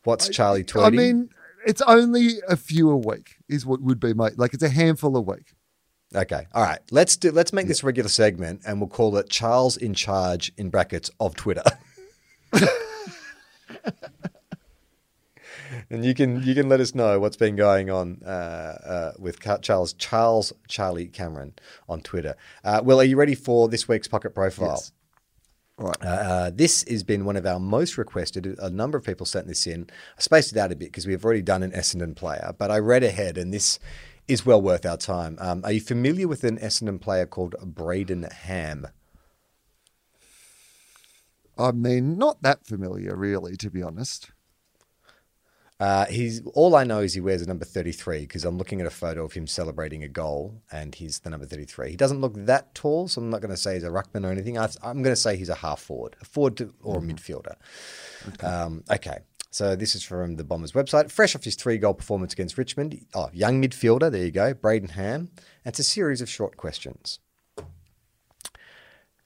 What's Charlie tweeting? I mean, it's only a few a week, is what would be my like. It's a handful a week. Okay, all right. Let's do. Let's make this a regular segment, and we'll call it Charles in charge in brackets of Twitter. and you can you can let us know what's been going on uh, uh, with Charles Charles Charlie Cameron on Twitter. Uh, Will, are you ready for this week's pocket profile? Yes. Right. Uh, uh, this has been one of our most requested. A number of people sent this in. I spaced it out a bit because we've already done an Essendon player, but I read ahead and this is well worth our time. Um, are you familiar with an Essendon player called Brayden Ham? I mean, not that familiar, really, to be honest. Uh, he's all I know is he wears a number 33 because I'm looking at a photo of him celebrating a goal and he's the number 33. He doesn't look that tall, so I'm not going to say he's a ruckman or anything. I, I'm going to say he's a half forward, a forward to, or a midfielder. Okay. Um, okay. So this is from the Bombers website. Fresh off his three goal performance against Richmond. Oh, young midfielder. There you go. Brayden Ham. And it's a series of short questions.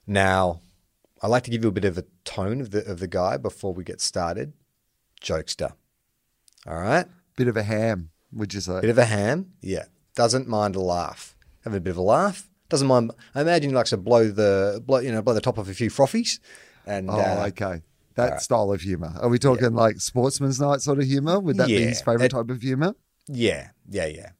Now, I like to give you a bit of a tone of the of the guy before we get started. Jokester. All right. Bit of a ham, would you say? Bit of a ham. Yeah. Doesn't mind a laugh. Having a bit of a laugh. Doesn't mind. I imagine he likes to blow the blow, you know, blow the top of a few frothies. And oh, uh, okay. That style of humor. Are we talking like sportsman's night sort of humor? Would that be his favorite It- type of humor? yeah, yeah, yeah.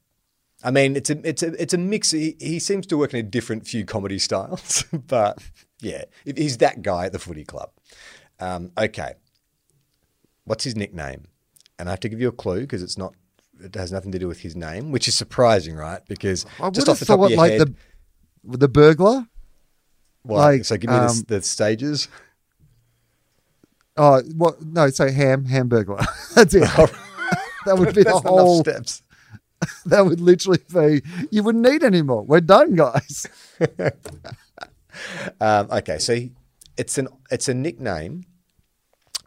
I mean, it's a it's a it's a mix. He, he seems to work in a different few comedy styles, but yeah, he's that guy at the footy club. Um, okay, what's his nickname? And I have to give you a clue because it's not. It has nothing to do with his name, which is surprising, right? Because I just off the top of your like head, the the burglar. what? like, so give me the, um, the stages. Oh, what? No, so ham, hamburger. That's it. that would be the whole. steps. That would literally be. You wouldn't need any more. We're done, guys. Um, okay, so it's an it's a nickname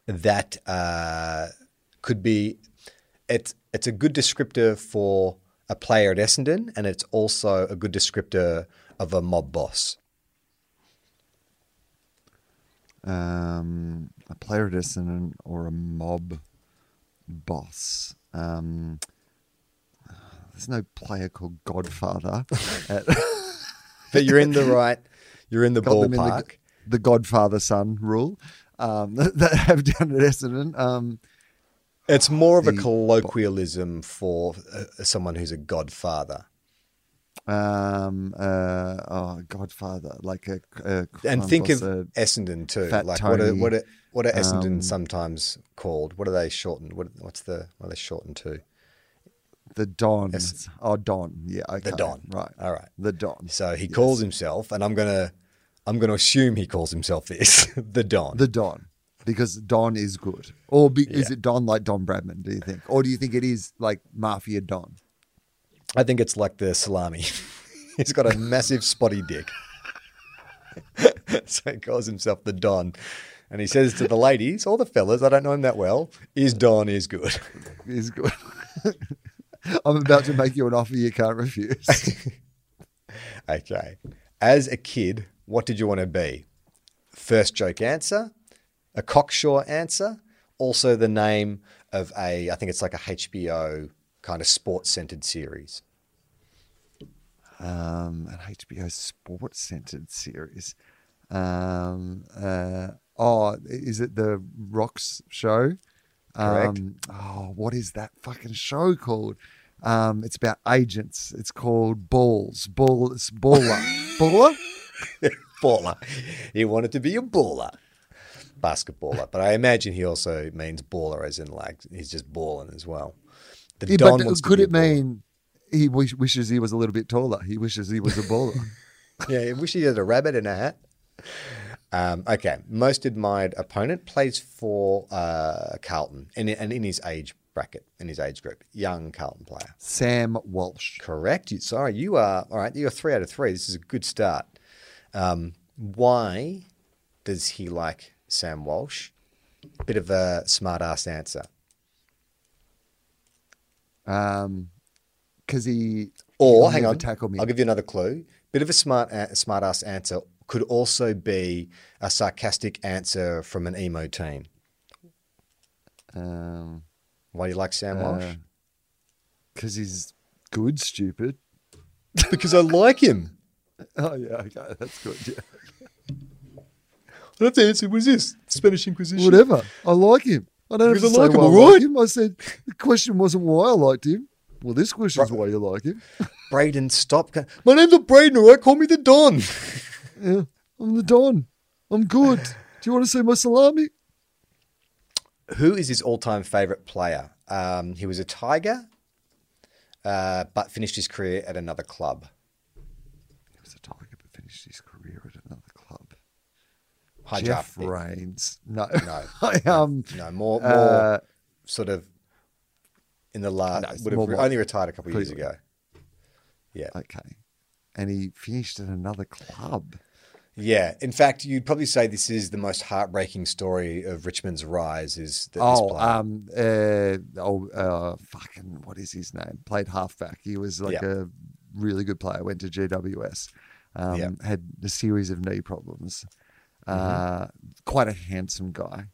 that uh, could be it's it's a good descriptor for a player at Essendon, and it's also a good descriptor of a mob boss. Um, a player Essendon or a mob boss. Um, there's no player called Godfather. at, But you're in the right, you're in the got them in ballpark. the, the Godfather son rule. Um, that, that have down at Essendon. Um, it's more of a colloquialism for uh, someone who's a godfather. Um, uh, oh, Godfather, like a, a And think of Essendon too. Like what are what are what are Essendon um, sometimes called? What are they shortened? What what's the what are they shortened to? the Don. Es- Oh, Don. Yeah, okay. The Don. Right. All right. The Don. So he calls himself, and I'm gonna I'm gonna assume he calls himself this, the Don. The Don. Because Don is good. Or be, is it Don like Don Bradman, do you think? Or do you think it is like Mafia Don? I think it's like the salami. He's got a massive spotty dick. so he calls himself the Don. And he says to the ladies, all the fellas, I don't know him that well, is Don is good. Is good. I'm about to make you an offer you can't refuse. Okay. As a kid, what did you want to be? First joke answer, a cocksure answer, also the name of a, I think it's like a HBO kind of sports centered series. um, an HBO sports centered series. Um, uh, oh, is it the Rocks show? Correct. Um, oh, what is that fucking show called? Um, it's about agents. It's called Balls. Balls. Baller. Baller? Baller. He wanted to be a baller. Basketballer. But I imagine he also means baller as in like he's just balling as well. The Yeah, Don but wants to could be it baller. mean he wish, wishes he was a little bit taller? He wishes he was a baller. Yeah, I wish he had a rabbit in a hat. Um, okay, most admired opponent plays for uh, Carlton and, and in his age bracket, in his age group, young Carlton player. Sam Walsh. Correct. You, sorry, you are all right. You're three out of three. This is a good start. Um, why does he like Sam Walsh? Bit of a smart ass answer. Um, because he Or he'll hang on, tackle me. I'll give you another clue. Bit of a smart a- smart ass answer could also be a sarcastic answer from an emo team. Um, Why do you like Sam Walsh? uh, because he's good, stupid. because I like him. Oh yeah, okay, that's good. Yeah. I have to answer. What is this? Spanish Inquisition. Whatever. I like him. I don't have Because to say like him, why I like him. I said the question wasn't why I liked him. Well, this question is why you like him. Brayden, stop. My name's not Brayden, all right? Call me the Don. Yeah, I'm the Don. I'm good. Do you want to see my salami? Who is his all-time favorite player? Um, he was a Tiger, uh, but finished his career at another club. He was a Tiger, but finished his career at another club. High Jeff draft. Rains. No, No. I, um, No, more, more uh, sort of in the last. No, would have more re- only retired a couple of years ago. Yeah, okay, and he finished at another club. yeah. In fact, you'd probably say this is the most heartbreaking story of Richmond's rise. Is that this Oh, player. um, uh, oh, uh, fucking, what is his name? Played halfback. He was like Yeah. a really good player. Went to GWS. Um, Yeah. Had a series of knee problems. Uh, Mm-hmm. quite a handsome guy.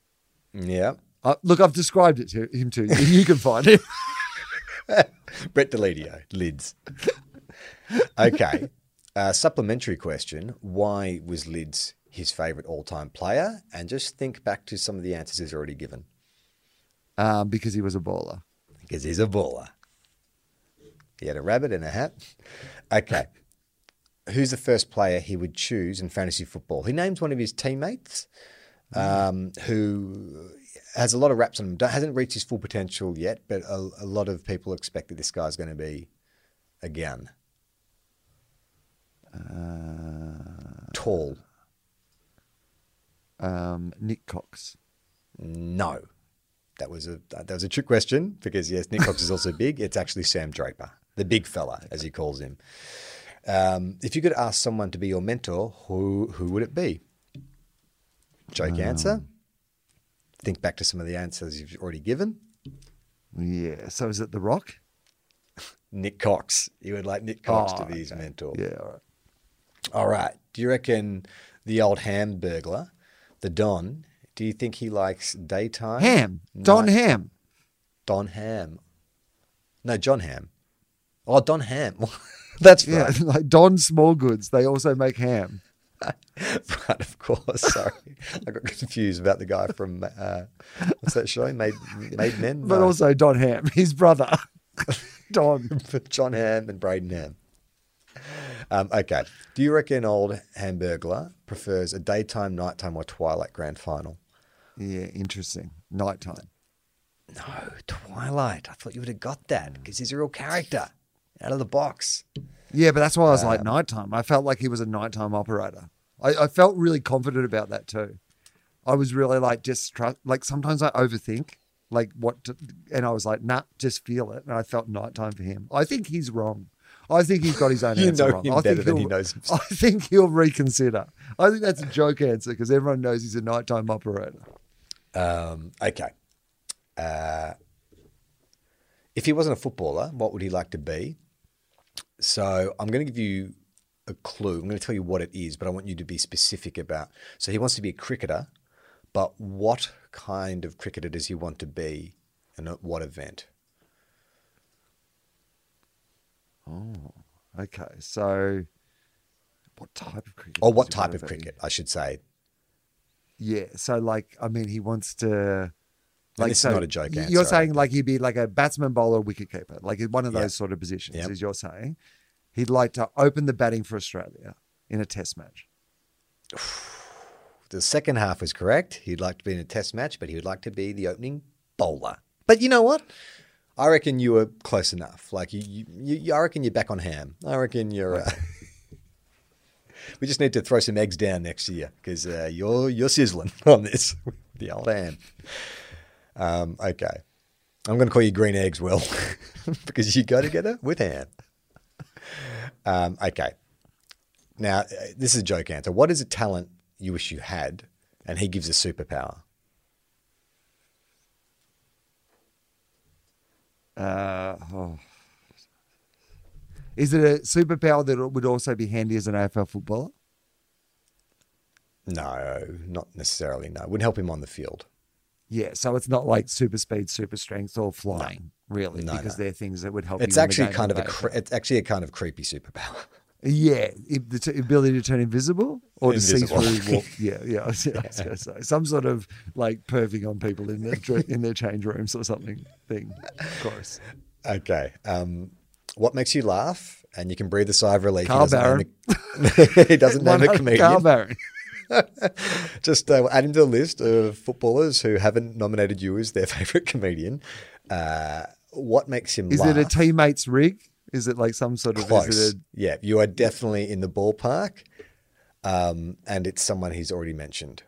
yeah. Uh, look, I've described it to him to you. You can find him. Brett Deledio, lids. Okay. Uh, supplementary question Why was Lids his favourite all time player? And just think back to some of the answers he's already given. um, because he was a baller. Because he's a baller. He had a rabbit in a hat. Okay. Who's the first player he would choose in fantasy football? He names one of his teammates um, who has a lot of raps on him. Hasn't reached his full potential yet, but a, a lot of people expect that this guy's going to be a gun. Tall. Um, Nik Cox. No. That was a that was a trick question because yes, Nik Cox is also big. It's actually Sam Draper, the big fella, as he calls him. Um, if you could ask someone to be your mentor, who who would it be? Joke answer. Think back to some of the answers you've already given. Yeah. So is it The Rock? Nik Cox. You would like Nik Cox Oh, to be his mentor. Yeah. All right. All right. Do you reckon the old ham burglar, the Don? Do you think he likes daytime? Ham. Don night- Ham. Don Ham. No, Jon Hamm. Oh, Don Ham. That's Yeah. right. Like Don Smallgoods. They also make ham. right, of course. Sorry. I got confused about the guy from, uh, what's that show? Made, Made Men? But No. also Don Ham, his brother. Don. Jon Hamm and Brayden Ham. Um, okay. Do you reckon old Hamburglar prefers a daytime, nighttime, or twilight grand final? Yeah, interesting. Nighttime. No, Twilight. I thought you would have got that because he's a real character out of the box. Yeah, but that's why I was Um, like nighttime. I felt like he was a nighttime operator. I, I felt really confident about that too. I was really like just trust. Like sometimes I overthink, like what, to, and I was like, nah, just feel it. And I felt nighttime for him. I think he's wrong. I think he's got his own You answer know wrong. him I better think than he knows himself. I think he'll reconsider. I think that's a joke answer because everyone knows he's a nighttime operator. Um, okay. Uh, if he wasn't a footballer, what would he like to be? So I'm going to give you a clue. I'm going to tell you what it is, but I want you to be specific about. So he wants to be a cricketer, but what kind of cricketer does he want to be, and at what event? Oh, okay, so what type of cricket? Or what type of cricket, I should say. Yeah, so like, I mean, he wants to. And this is not a joke answer, You're saying like he'd be like a batsman, bowler, wicket keeper, like one of those sort of positions. Yep. Is you're saying he'd like to open the batting for Australia in a Test match? The second half was correct. He'd like to be in a test match, but he would like to be the opening bowler. But you know what? I reckon you were close enough. Like you, you, you I reckon you're back on ham. I reckon you're. Uh, we just need to throw some eggs down next year because uh, you're you're sizzling on this. the old ham. Um, okay, I'm going to call you green eggs, Will, because you go together with Anne. Um, okay. Now, uh, this is a joke answer. What is a talent you wish you had? And he gives a superpower. Uh, oh. Is it a superpower that would also be handy as an AFL footballer? No, not necessarily. No, wouldn't help him on the field. Yeah, so it's not like super speed, super strength, or flying, really, No, because no. they're things that would help. It's actually kind of a cre- it's actually a kind of creepy superpower. Yeah, if the t- ability to turn invisible or to see through. Walk, yeah, yeah. I was, I was going to say some sort of like perving on people in their in their change rooms or something thing. Of course. Okay. Um, what makes you laugh? And you can breathe a sigh of relief. Carl he doesn't name a, he doesn't name a Carl comedian. Barron. Just uh, add him to the list of footballers who haven't nominated you as their favourite comedian. Uh, what makes him Is laugh? it a teammates rig? Is it like some sort of? Is Close. it Yeah, you are definitely in the ballpark. Um, and it's someone he's already mentioned.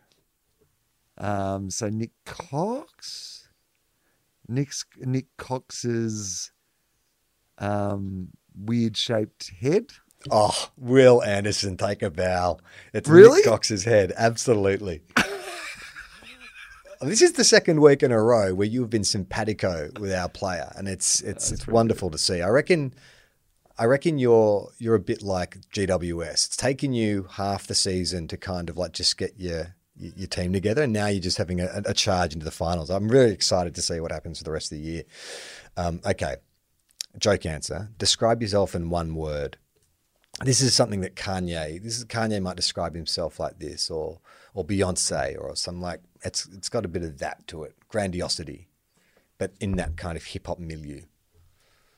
um, so Nik Cox, Nik's Nik Cox's um, weird shaped head. Oh, Will Anderson, take a bow. It's Really? Nik Cox's head. Absolutely. this is the second week in a row where you've been simpatico with our player, and it's it's it's wonderful to see. I reckon. I reckon you're you're a bit like GWS. It's taken you half the season to kind of like just get your your your team together, and now you're just having a, a charge into the finals. I'm really excited to see what happens for the rest of the year. Um, okay, joke answer. Describe yourself in one word this is something that Kanye, this is Kanye might describe himself like this, or or Beyonce, or some like it's it's got a bit of that to it, grandiosity, but in that kind of hip hop milieu.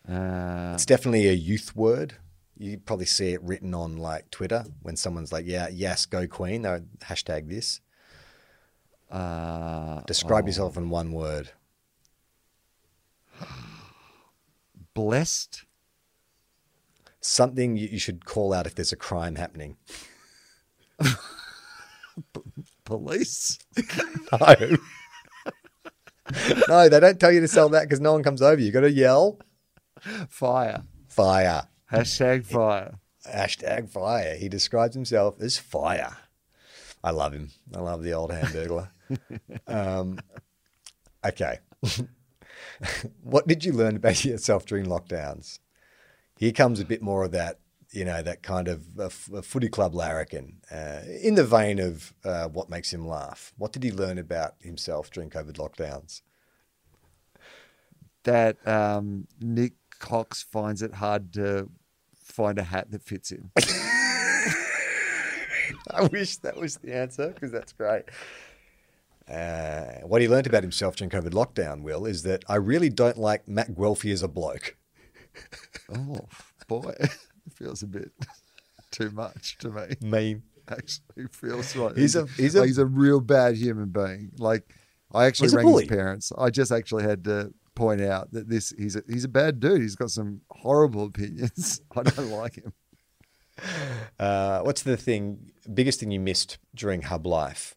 Uh, It's definitely a youth word. You probably see it written on like Twitter when someone's like, "Yeah, yes, go Queen." They hashtag this. uh, Describe oh, yourself in one word. blessed. Something you, should call out if there's a crime happening. Police. No. no, they don't tell you to sell that because no one comes over. You got to yell Fire. fire. Hashtag fire. Hashtag fire. He describes himself as fire. I love him. I love the old hamburglar. um, okay. what did you learn about yourself during lockdowns? Here comes a bit more of that, you know, that kind of uh, footy club larrikin, uh, in the vein of uh, what makes him laugh. What did he learn about himself during COVID lockdowns? That um, Nik Cox finds it hard to find a hat that fits him. I wish that was the answer because that's great. Uh, what he learned about himself during COVID lockdown, Will, is that I really don't like Matt Guelfi as a bloke. Oh boy, it feels a bit too much to me. Mean. Actually, feels like He's a- he's a- like he's a real bad human being. Like I actually rang bully. his parents. I just actually had to point out that this he's a, he's a bad dude. He's got some horrible opinions. I don't like him. Uh, what's the thing, biggest thing you missed during Hub Life?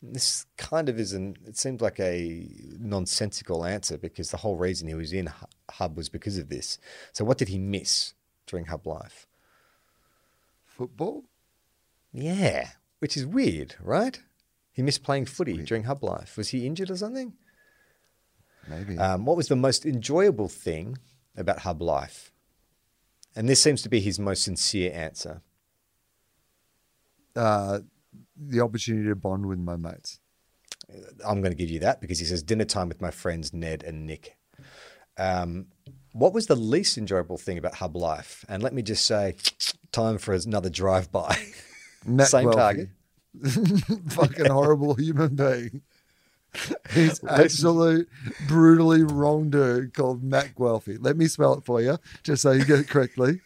This kind of isn't, it seems like a nonsensical answer because the whole reason he was in Hub was because of this. So, what did he miss during Hub Life? Football. Yeah, which is weird, right? He missed playing footy during Hub Life. Was he injured or something? Maybe. Um, what was the most enjoyable thing about Hub Life? And this seems to be his most sincere answer. uh, the opportunity to bond with my mates. I'm going to give you that because he says dinner time with my friends Ned and Nick. Um, what was the least enjoyable thing about Hub Life? And let me just say, time for another drive by. Same target. Fucking horrible human being. He's absolute brutally wrong dude called Matt Guelfi. Let me spell it for you, just so you get it correctly.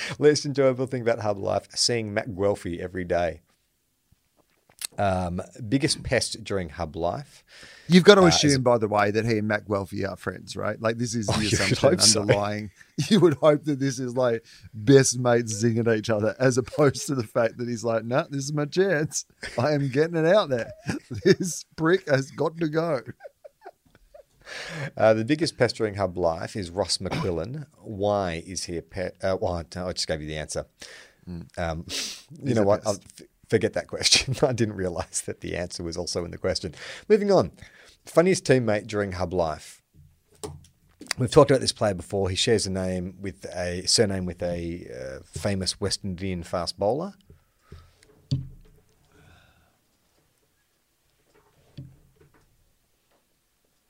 Least enjoyable thing about Hub Life: seeing Matt Guelfi every day. Um, biggest pest during Hub Life. You've got to Uh, assume, by the way, that he and Matt Guelfi are friends, right? Like this is the Oh, you would assumption hope so. underlying. You would hope that this is like best mates zinging at each other, as opposed to the fact that he's like, "No, this is my chance. I am getting it out there. This prick has got to go." Uh, the biggest pestering Hub Life is Ross McQuillan. Why is he a pet? Uh, why? I just gave you the answer. Um, you know what? I'll f- forget that question. I didn't realize that the answer was also in the question. Moving on. Funniest teammate during Hub Life. We've talked about this player before. He shares a name with a surname with a uh, famous West Indian fast bowler.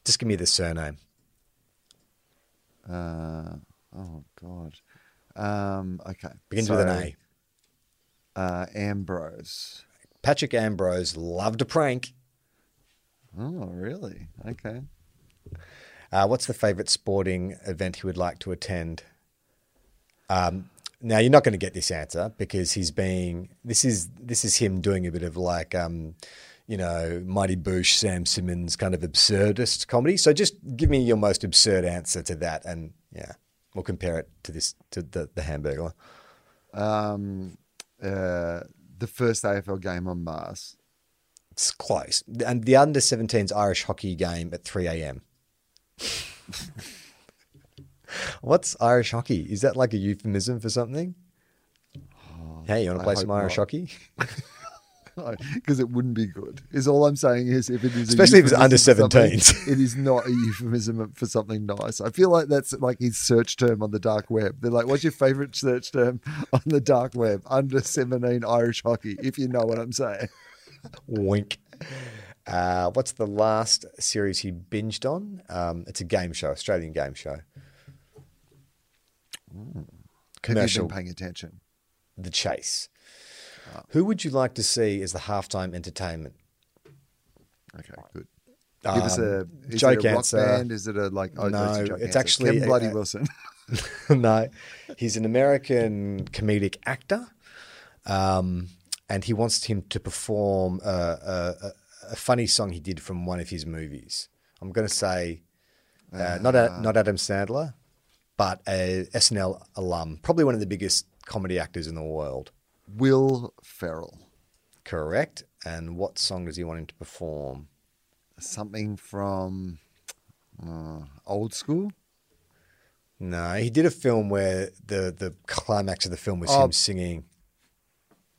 Just give me the surname. Uh, oh God. Um, okay. Begins with an A. Uh, Ambrose. Patrick Ambrose loved a prank. Oh, really? Okay. Uh, what's the favourite sporting event he would like to attend? Um, now you're not going to get this answer because he's being this is this is him doing a bit of like um, you know Mighty Boosh, Sam Simmons kind of absurdist comedy. So just give me your most absurd answer to that, and yeah, we'll compare it to this to the the Hamburglar. Um, uh, the first AFL game on Mars. It's close, and the under 17s Irish hockey game at 3 a.m. What's Irish hockey? Is that like a euphemism for something? hey, you want to play some Irish not. hockey? Because it wouldn't be good. Is all I'm saying is if it is, a Especially if it's under for something, 17s. it is not a euphemism for something nice. I feel like that's like his search term on the dark web. They're like, "What's your favorite search term on the dark web?" Under 17 Irish hockey, if you know what I'm saying. Wink. Uh, what's the last series he binged on? Um, it's a game show, Australian game show. Have Commercial, you been paying attention? The Chase. Who would you like to see as the halftime entertainment? Okay, good. Give us a Um, is joke it a rock band? Is it a like? Oh, No, it's, it's actually Kevin a- Bloody Wilson. no, he's an American comedic actor, um, and he wants him to perform a, a, a, funny song he did from one of his movies. I'm going to say uh, not a, not Adam Sandler, but a SNL alum, probably one of the biggest comedy actors in the world. Will Ferrell. Correct. And what song does he want him to perform? Something from uh, old school. No, he did a film where the the climax of the film was Oh. him singing.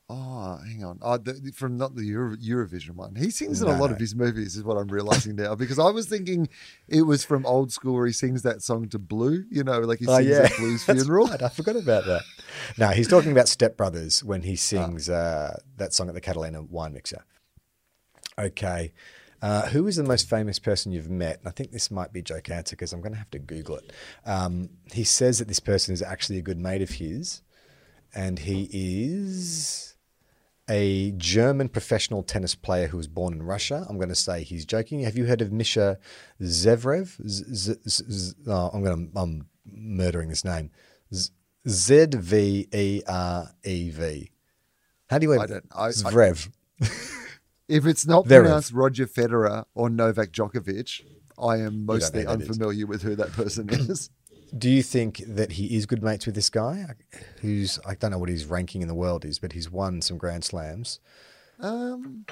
Oh, hang on. Oh, the, from not the Euro, Eurovision one. He sings in a lot no. of his movies, is what I'm realizing now. Because I was thinking it was from old school where he sings that song to Blue. You know, like he Oh sings yeah, at Blue's funeral. right, I forgot about that. No, he's talking about Step Brothers when he sings uh, that song at the Catalina wine mixer. Okay, uh, who is the most famous person you've met? And I think this might be joke answer because I'm going to have to Google it. Um, he says that this person is actually a good mate of his, and he is a German professional tennis player who was born in Russia. I'm going to say he's joking. Have you heard of Mischa Zverev? Z- z- z- oh, I'm going to I'm murdering this name. Z V E R E V. How do you? I don't- I- I- Zverev. If it's not Zverev. pronounced Roger Federer or Novak Djokovic, I am mostly know who that is. unfamiliar with who that person is. Do you think that he is good mates with this guy? Who's I don't know what his ranking in the world is, but he's won some Grand Slams. um,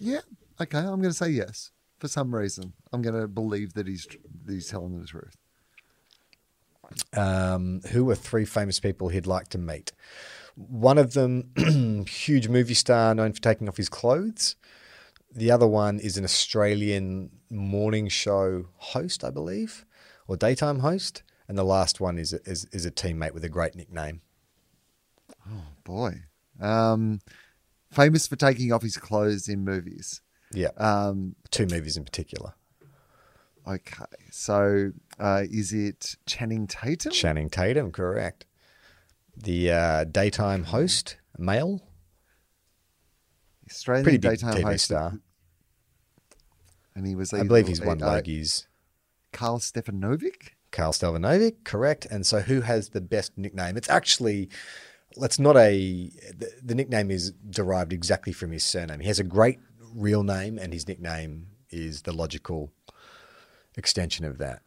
yeah. Okay, I'm going to say yes. For some reason, I'm going to believe that he's that he's telling the truth. um, who are three famous people he'd like to meet. One of them, huge movie star known for taking off his clothes. The other one is an Australian morning show host, I believe, or daytime host. And the last one is a, is, is a teammate with a great nickname. Oh boy. Um, famous for taking off his clothes in movies. Yeah, Um, two movies in particular. okay. So uh, is it Channing Tatum? Channing Tatum, correct. The uh, daytime host, male, Australian pretty daytime TV host. star. And he was I believe he's won Logies. Karl Stefanovic? Karl Stefanovic, correct. And so, who has the best nickname? It's actually, it's not a. The, the nickname is derived exactly from his surname. He has a great real name, and his nickname is the logical extension of that.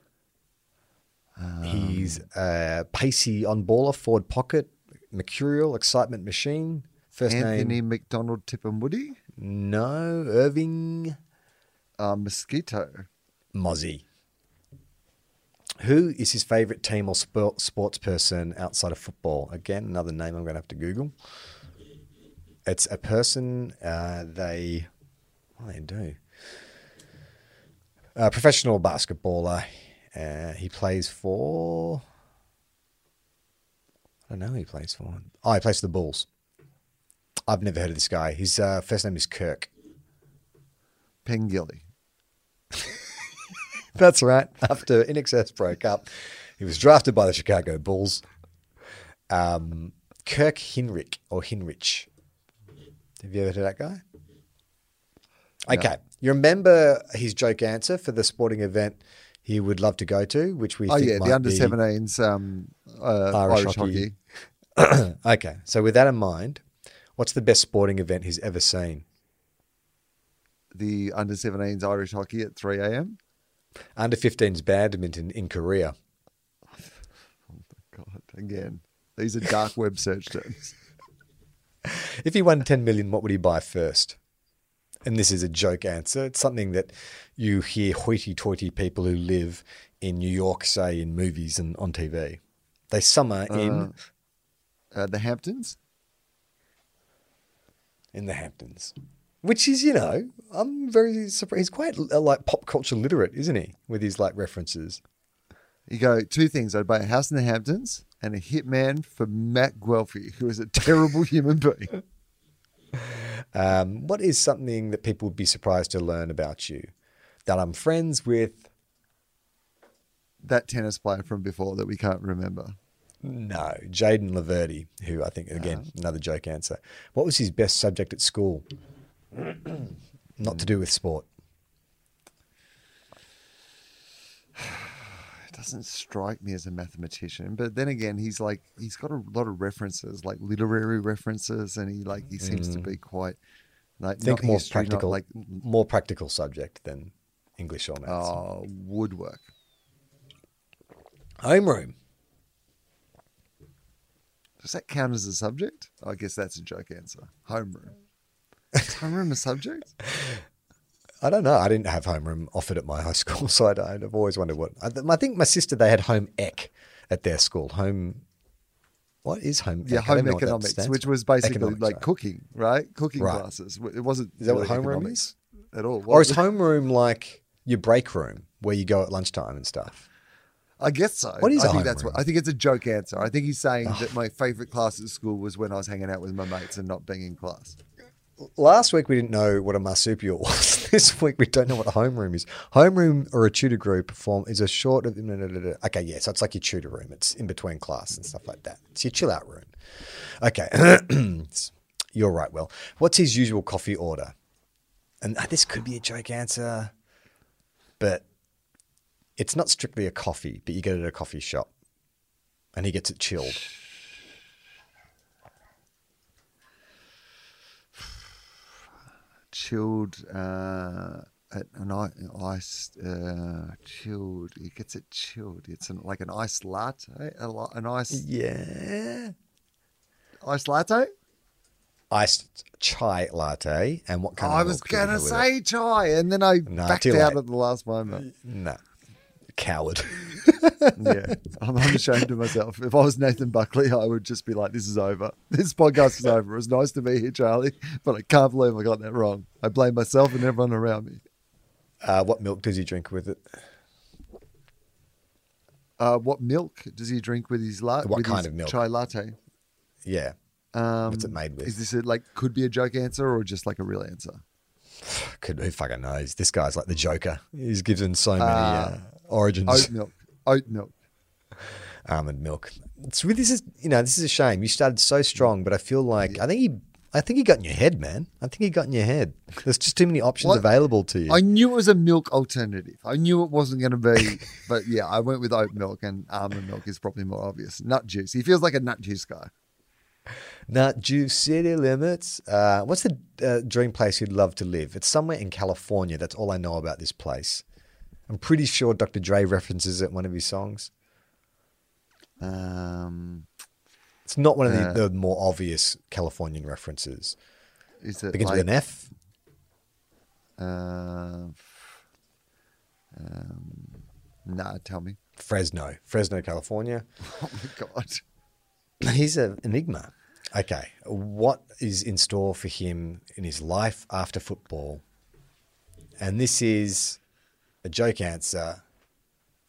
He's a pacey on baller, forward pocket, mercurial, excitement machine. First Anthony name, McDonald Tipperwoody? no, Irving Uh, Mosquito. Mozzie. Who is his favourite team or sport, sports person outside of football? Again, another name I'm going to have to Google. It's a person uh, they, what do they do? A professional basketballer. Uh, he plays for. I don't know who he plays for. Oh, he plays for the Bulls. I've never heard of this guy. His uh, first name is Kirk. Pengilly. That's right. After INXS broke up, he was drafted by the Chicago Bulls. Um, Kirk Hinrich or Hinrich. Have you ever heard of that guy? Okay. You remember his joke answer for the sporting event he would love to go to, which we Oh, think yeah, the under be 17s um, uh, Irish Irish, hockey. hockey. okay. So with that in mind, what's the best sporting event he's ever seen? The under 17s Irish hockey at 3 a.m. Under 15s badminton in Korea. Oh my God, again, these are dark web search terms. If he won 10 million, what would he buy first? And this is a joke answer. It's something that you hear hoity toity people who live in New York say in movies and on TV. They summer in Uh, the Hamptons? in the Hamptons, which is, you know, I'm very surprised. He's quite uh, like pop culture literate, isn't he? With his like references. You go, two things. I'd buy a house in the Hamptons and a hitman for Matt Guelfi, who is a terrible human being. Um, what is something that people would be surprised to learn about you? That I'm friends with. That tennis player from before that we can't remember. No, Jayden Laverde, who I think again another joke answer. What was his best subject at school? Not to do with sport. It doesn't strike me as a mathematician, but then again, he's like he's got a lot of references, like literary references, and he like he seems to be quite like Think not more history, practical, like more practical subject than English or maths. uh, woodwork. Homeroom. Does that count as a subject? I guess that's a joke answer. Homeroom. Is homeroom a subject? I don't know. I didn't have homeroom offered at my high school, so I don't, I've always wondered what. I, I think my sister they had home ec at their school. Home. What is home? Yeah, ec? Home what economics, which was basically Economics, like right. cooking, right? Cooking Right. classes. It wasn't. Is that what really homeroom is? at all? Or is homeroom like your break room where you go at lunchtime and stuff? I guess so. What is I think that's homeroom? what I think it's a joke answer. I think he's saying that my favorite class at school was when I was hanging out with my mates and not being in class. Last week we didn't know what a marsupial was. this week we don't know what a homeroom is. Homeroom or a tutor group form is a short of okay, yeah, so it's like your tutor room. It's in between class and stuff like that. It's your chill out room. Okay, you're right. Well, what's his usual coffee order? And uh, this could be a joke answer, but it's not strictly a coffee, but you get it at a coffee shop, and he gets it chilled. Chilled, uh, at an i- ice, uh, chilled. He gets it chilled. It's an, like an ice latte, a, la- an ice Yeah. ice latte. iced chai latte and what kind I of was gonna say chai, and then I backed out at the last moment. it? no coward yeah, I'm, ashamed of myself. If I was Nathan Buckley, I would just be like, "This is over. This podcast is over. It was nice to be here, Charlie, but I can't believe I got that wrong. I blame myself and everyone around me." Uh, what milk does he drink with it? Uh, what milk does he drink with his latte? What kind of milk? Chai latte. Yeah. Um, What's it made with? Is this a, like could be a joke answer or just like a real answer? Could who fucking knows? This guy's like the Joker. He's given so many uh, Uh, origins. Oat milk. Oat milk. almond milk. It's really this is you know this is a shame. You started so strong, but I feel like I think he I think he got in your head, man. I think he got in your head. There's just too many options What? available to you. I knew it was a milk alternative. I knew it wasn't going to be, but yeah, I went with oat milk and almond milk is probably more obvious. Nut juice. He feels like a nut juice guy. Nut Juice City Limits. Uh, what's the uh, dream place you'd love to live? It's somewhere in California. That's all I know about this place. I'm pretty sure Dr. Dre references it in one of his songs. Um, It's not one of the, Uh, the more obvious Californian references. is it Begins like, with an F. Uh, um, nah, tell me. Fresno, Fresno, California. Oh my god. He's an enigma. Okay, what is in store for him in his life after football? And this is a joke answer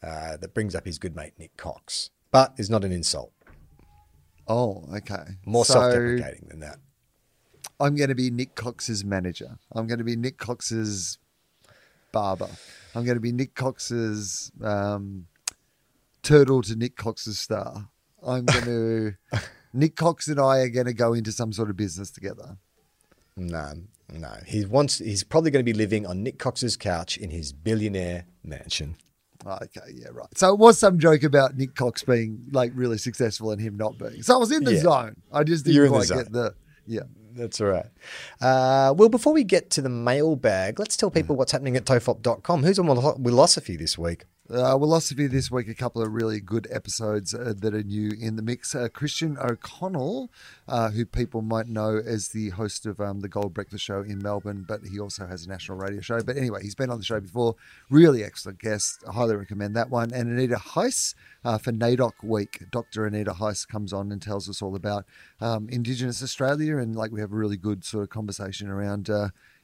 uh, that brings up his good mate Nik Cox, but is not an insult. Oh, okay. More So, self-deprecating than that. I'm going to be Nik Cox's manager. I'm going to be Nik Cox's barber. I'm going to be Nik Cox's um, turtle to Nik Cox's star. I'm going to. Nik Cox and I are going to go into some sort of business together. No, no. He wants. He's probably going to be living on Nik Cox's couch in his billionaire mansion. Okay, yeah, right. So it was some joke about Nik Cox being like really successful and him not being. So I was in the Yeah. zone. I just didn't the quite zone. get the yeah. That's all right. Uh, well, before we get to the mailbag, let's tell people what's happening at tofop.com. Who's on Philosophy this week? Uh, Philosophy this week, a couple of really good episodes uh, that are new in the mix. Uh, Christian O'Connell, uh, who people might know as the host of um, the Gold Breakfast Show in Melbourne, but he also has a national radio show. But anyway, he's been on the show before. Really excellent guest. I highly recommend that one. And Anita Heiss uh, for NAIDOC Week. Dr. Anita Heiss comes on and tells us all about um, Indigenous Australia. And like we have a really good sort of conversation around.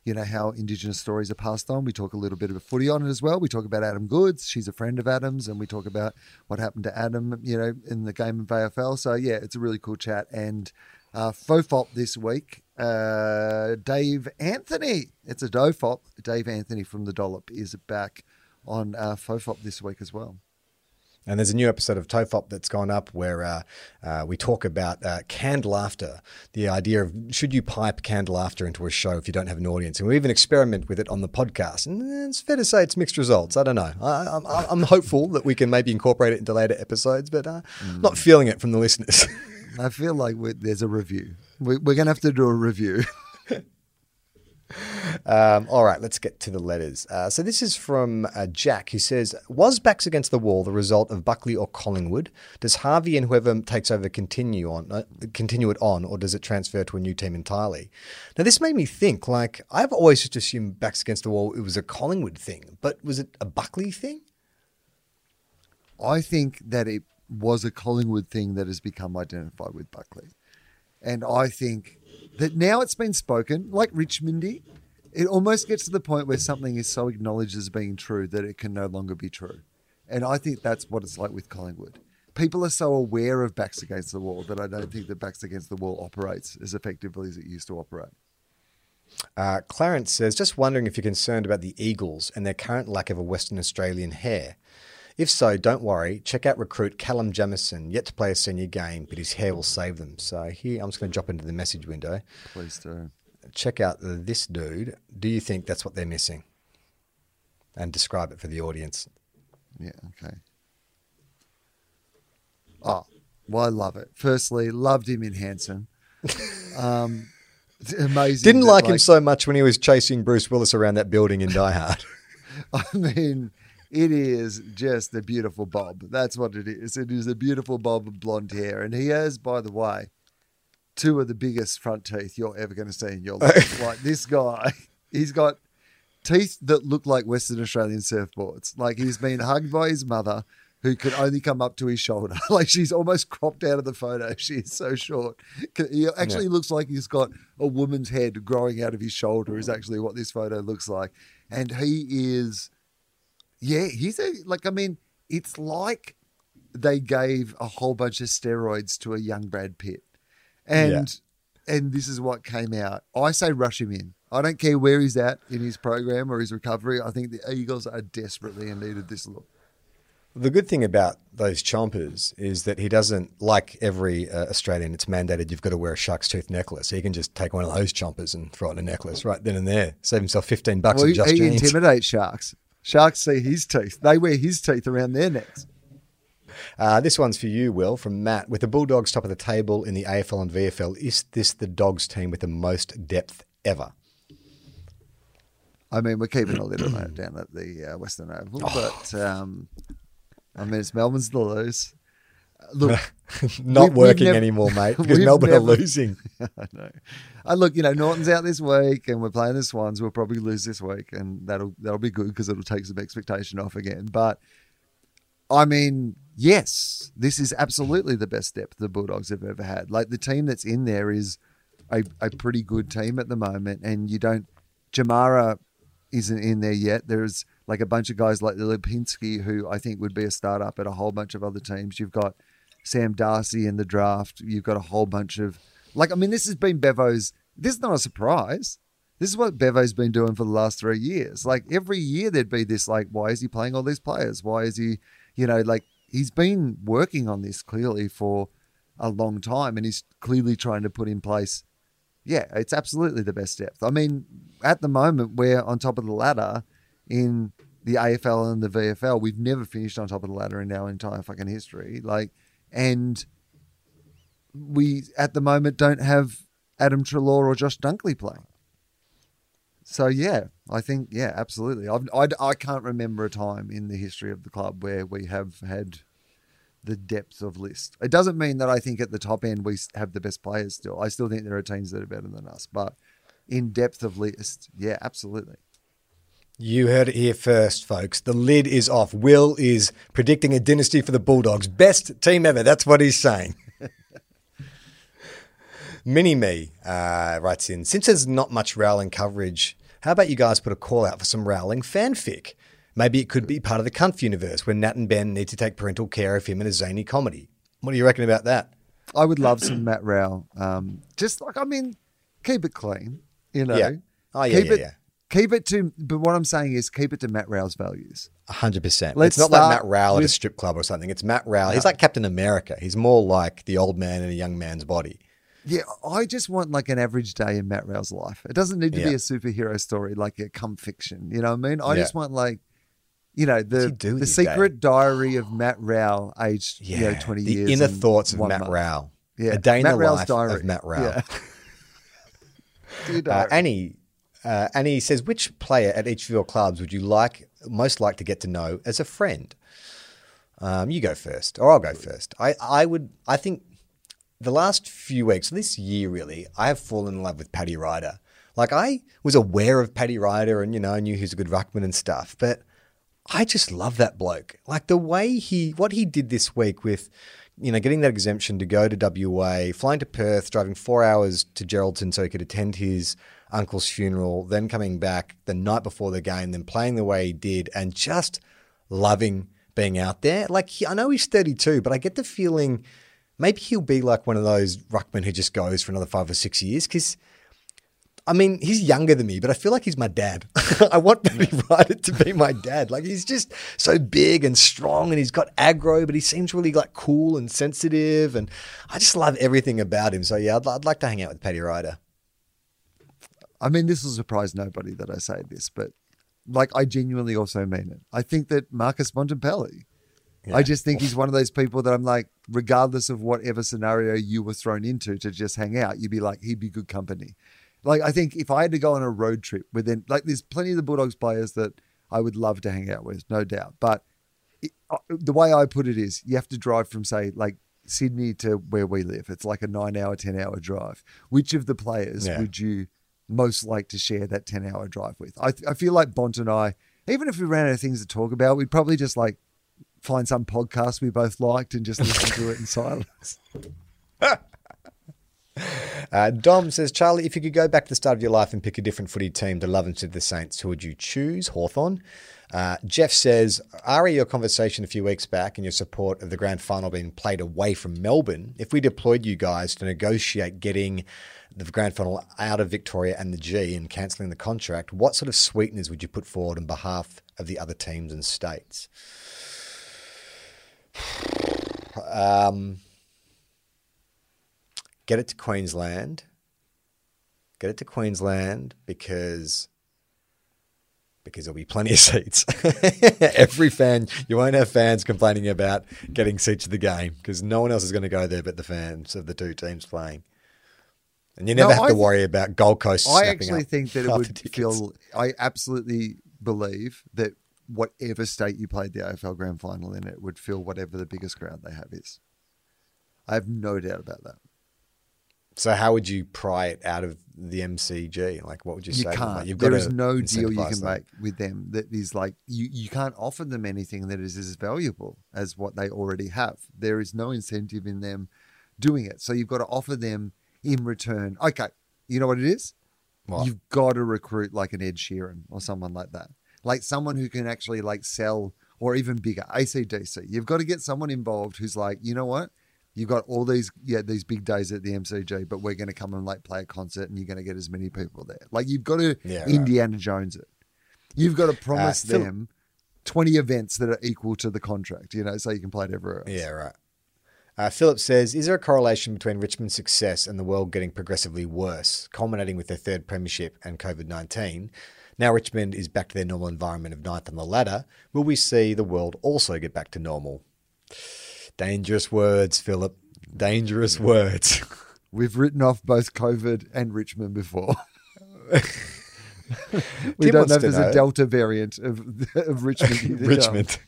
You know how Indigenous stories are passed on. We talk a little bit of a footy on it as well. We talk about Adam Goodes. She's a friend of Adam's, and we talk about what happened to Adam, you know, in the game of AFL. So yeah, it's a really cool chat. And uh, Fofop this week, uh, Dave Anthony. It's a Dofop. Dave Anthony from the Dollop is back on uh, Fofop this week as well. And there's a new episode of Tofop that's gone up where uh, uh, we talk about uh, canned laughter, the idea of should you pipe canned laughter into a show if you don't have an audience, and we even experiment with it on the podcast. And it's fair to say it's mixed results. I don't know. I, I'm, I'm hopeful that we can maybe incorporate it into later episodes, but uh, not feeling it from the listeners. I feel like there's a review. We, we're going to have to do a review. Um, all right, let's get to the letters. Uh, so this is from uh, Jack, who says, "Was backs against the wall the result of Buckley or Collingwood? Does Harvey and whoever takes over continue on, uh, continue it on, or does it transfer to a new team entirely?" Now this made me think. Like I've always just assumed backs against the wall it was a Collingwood thing, but was it a Buckley thing? I think that it was a Collingwood thing that has become identified with Buckley. And I think that now it's been spoken, like Richmondy, it almost gets to the point where something is so acknowledged as being true that it can no longer be true. And I think that's what it's like with Collingwood. People are so aware of backs against the wall that I don't think that backs against the wall operates as effectively as it used to operate. Uh, Clarence says, just wondering if you're concerned about the Eagles and their current lack of a Western Australian hair. If so, don't worry. Check out recruit Callum Jamieson, yet to play a senior game, but his hair will save them. So here, I'm just going to drop into the message window. Please do. Check out this dude. Do you think that's what they're missing? And describe it for the audience. Yeah, okay. Oh, well, I love it. Firstly, loved him in Hanson. Um, amazing. Didn't that, like him so much when he was chasing Bruce Willis around that building in Die Hard. I mean, it is just a beautiful bob. That's what it is. It is a beautiful bob of blonde hair. And he has, by the way, two of the biggest front teeth you're ever going to see in your life. like this guy, he's got teeth that look like Western Australian surfboards. Like he's been hugged by his mother who can only come up to his shoulder. like she's almost cropped out of the photo. She is so short. He actually looks like he's got a woman's head growing out of his shoulder. Is actually what this photo looks like, and he is, yeah, he's a like. I mean, it's like they gave a whole bunch of steroids to a young Brad Pitt, and and this is what came out. I say rush him in. I don't care where he's at in his program or his recovery. I think the Eagles are desperately in need of this look. The good thing about those chompers is that he doesn't, like every uh, Australian, it's mandated you've got to wear a shark's tooth necklace. He can just take one of those chompers and throw it in a necklace right then and there. Save himself 15 bucks Well, he, Just he intimidates sharks. Sharks see his teeth. They wear his teeth around their necks. Uh, this one's for you, Wil, from Matt. With the Bulldogs top of the table in the AFL and VFL, is this the Dogs team with the most depth ever? I mean, we're keeping a little note down at the uh, Western Oval, Oh. but um, I mean, it's Melbourne's to lose. Uh, Look, Not We've- we've working never- anymore, mate, because Melbourne are losing. I know. I look, you know, Norton's out this week, and we're playing the Swans. We'll probably lose this week, and that'll that'll be good because it'll take some expectation off again. But I mean, yes, this is absolutely the best depth the Bulldogs have ever had. Like the team that's in there is a, a pretty good team at the moment, and you don't. Jamarra isn't in there yet. There's like a bunch of guys like Lipinski who I think would be a startup at a whole bunch of other teams. You've got Sam Darcy in the draft. You've got a whole bunch of like I mean, this has been Bevo's. This is not a surprise. This is what Bevo's been doing for the last three years. Like every year, there'd be this like, why is he playing all these players? Why is he, you know, like he's been working on this clearly for a long time, and he's clearly trying to put in place. Yeah, it's absolutely the best depth. I mean, at the moment, we're on top of the ladder in the AFL and the VFL. We've never finished on top of the ladder in our entire fucking history. Like, and we at the moment don't have Adam Treloar or Josh Dunkley playing. So yeah, I think yeah, absolutely. I've, I I can't remember a time in the history of the club where we have had the depth of list. It doesn't mean that I think at the top end we have the best players still. I still think there are teams that are better than us, but in depth of list, yeah, absolutely. You heard it here first, folks. The lid is off. Wil is predicting a dynasty for the Bulldogs. Best team ever. That's what he's saying. Mini Me uh, writes in Since there's not much Rowling coverage, how about you guys put a call out for some Rowling fanfic? Maybe it could be part of the Cunt universe where Nat and Ben need to take parental care of him in a zany comedy. What do you reckon about that? I would love some Matt Rowell. Um, just like I mean, keep it clean, you know. Yeah. Oh, yeah, keep yeah, it, yeah. Keep it to, but what I'm saying is keep it to Matt Rowell's values. hundred percent. Let's It's not like Matt Rowell at a strip club or something. It's Matt Rowell. He's like Captain America. He's more like the old man in a young man's body. Yeah, I just want like an average day in Matt Rowell's life. It doesn't need to be a superhero story like a come fiction. You know what I mean? I Yeah. just want like, you know, the the his day? secret diary of Matt Rowell, aged you know twenty the years. inner and thoughts of Matt month. Rowell. Yeah, a day in Matt the Rao's life diary. of Matt Rowell. Yeah. Uh. Annie, uh, Annie says, which player at each of your clubs would you like most like to get to know as a friend? Um, you go first, or I'll go first. I, I would. I think the last few weeks, this year really, I have fallen in love with Paddy Ryder. Like I was aware of Paddy Ryder, and you know, I knew he was a good ruckman and stuff, but I just love that bloke. Like the way he, what he did this week with, you know, getting that exemption to go to WA, flying to Perth, driving four hours to Geraldton so he could attend his uncle's funeral, then coming back the night before the game, then playing the way he did, and just loving being out there. Like he, I know he's 32, but I get the feeling maybe he'll be like one of those ruckmen who just goes for another five or six years because. I mean, he's younger than me, but I feel like he's my dad. I want Paddy Ryder to be my dad. Like he's just so big and strong, and he's got aggro, but he seems really like cool and sensitive, and I just love everything about him. So yeah, I'd, I'd like to hang out with Paddy Ryder. I mean, this will surprise nobody that I say this, but like I genuinely also mean it. I think that Marcus Bontempelli. I just think he's one of those people that I'm like, regardless of whatever scenario you were thrown into to just hang out, you'd be like, he'd be good company. Like I think if I had to go on a road trip with them, like there's plenty of the Bulldogs players that I would love to hang out with, no doubt. But it, uh, the way I put it is, you have to drive from say like Sydney to where we live. It's like a nine-hour, ten-hour drive. Which of the players Yeah. would you most like to share that ten-hour drive with? I, I feel like Bont and I, even if we ran out of things to talk about, we'd probably just like find some podcast we both liked and just listen to it in silence. Uh, Dom says, Charlie, if you could go back to the start of your life and pick a different footy team to love instead of the Saints, who would you choose? Hawthorn. Uh, Jeff says, Ari, your conversation a few weeks back and your support of the grand final being played away from Melbourne, if we deployed you guys to negotiate getting the grand final out of Victoria and the G and cancelling the contract, what sort of sweeteners would you put forward on behalf of the other teams and states? Um, get it to Queensland. Get it to Queensland because because there'll be plenty of seats. Every fan, you won't have fans complaining about getting seats to the game because no one else is going to go there but the fans of the two teams playing. And you never No, have I to worry about Gold Coast. I actually think that it would feel. I absolutely believe that whatever state you played the AFL Grand Final in, it would fill whatever the biggest crowd they have is. I have no doubt about that. So how would you pry it out of the MCG? Like, what would you, You say? can't. Like, got is to no deal you can them. make with them that is like you. You can't offer them anything that is as valuable as what they already have. There is no incentive in them doing it. So you've got to offer them in return. Okay, you know what it is? What? You've got to recruit like an Ed Sheeran or someone like that, like someone who can actually like sell or even bigger ACDC. You've got to get someone involved who's like, you know what? You've got all these yeah these big days at the MCG, but we're going to come and like play a concert, and you're going to get as many people there. Like you've got to Yeah, right. Indiana Jones it. You've got to promise Phil- them twenty events that are equal to the contract. You know, so you can play it everywhere else. Yeah, right. Uh, Philip says, is there a correlation between Richmond's success and the world getting progressively worse, culminating with their third premiership and COVID 19? Now Richmond is back to their normal environment of ninth on the ladder. Will we see the world also get back to normal? Dangerous words, Philip. Dangerous words. We've written off both COVID and Richmond before. we Tim don't know if there's know. a Delta variant of, of Richmond. Richmond.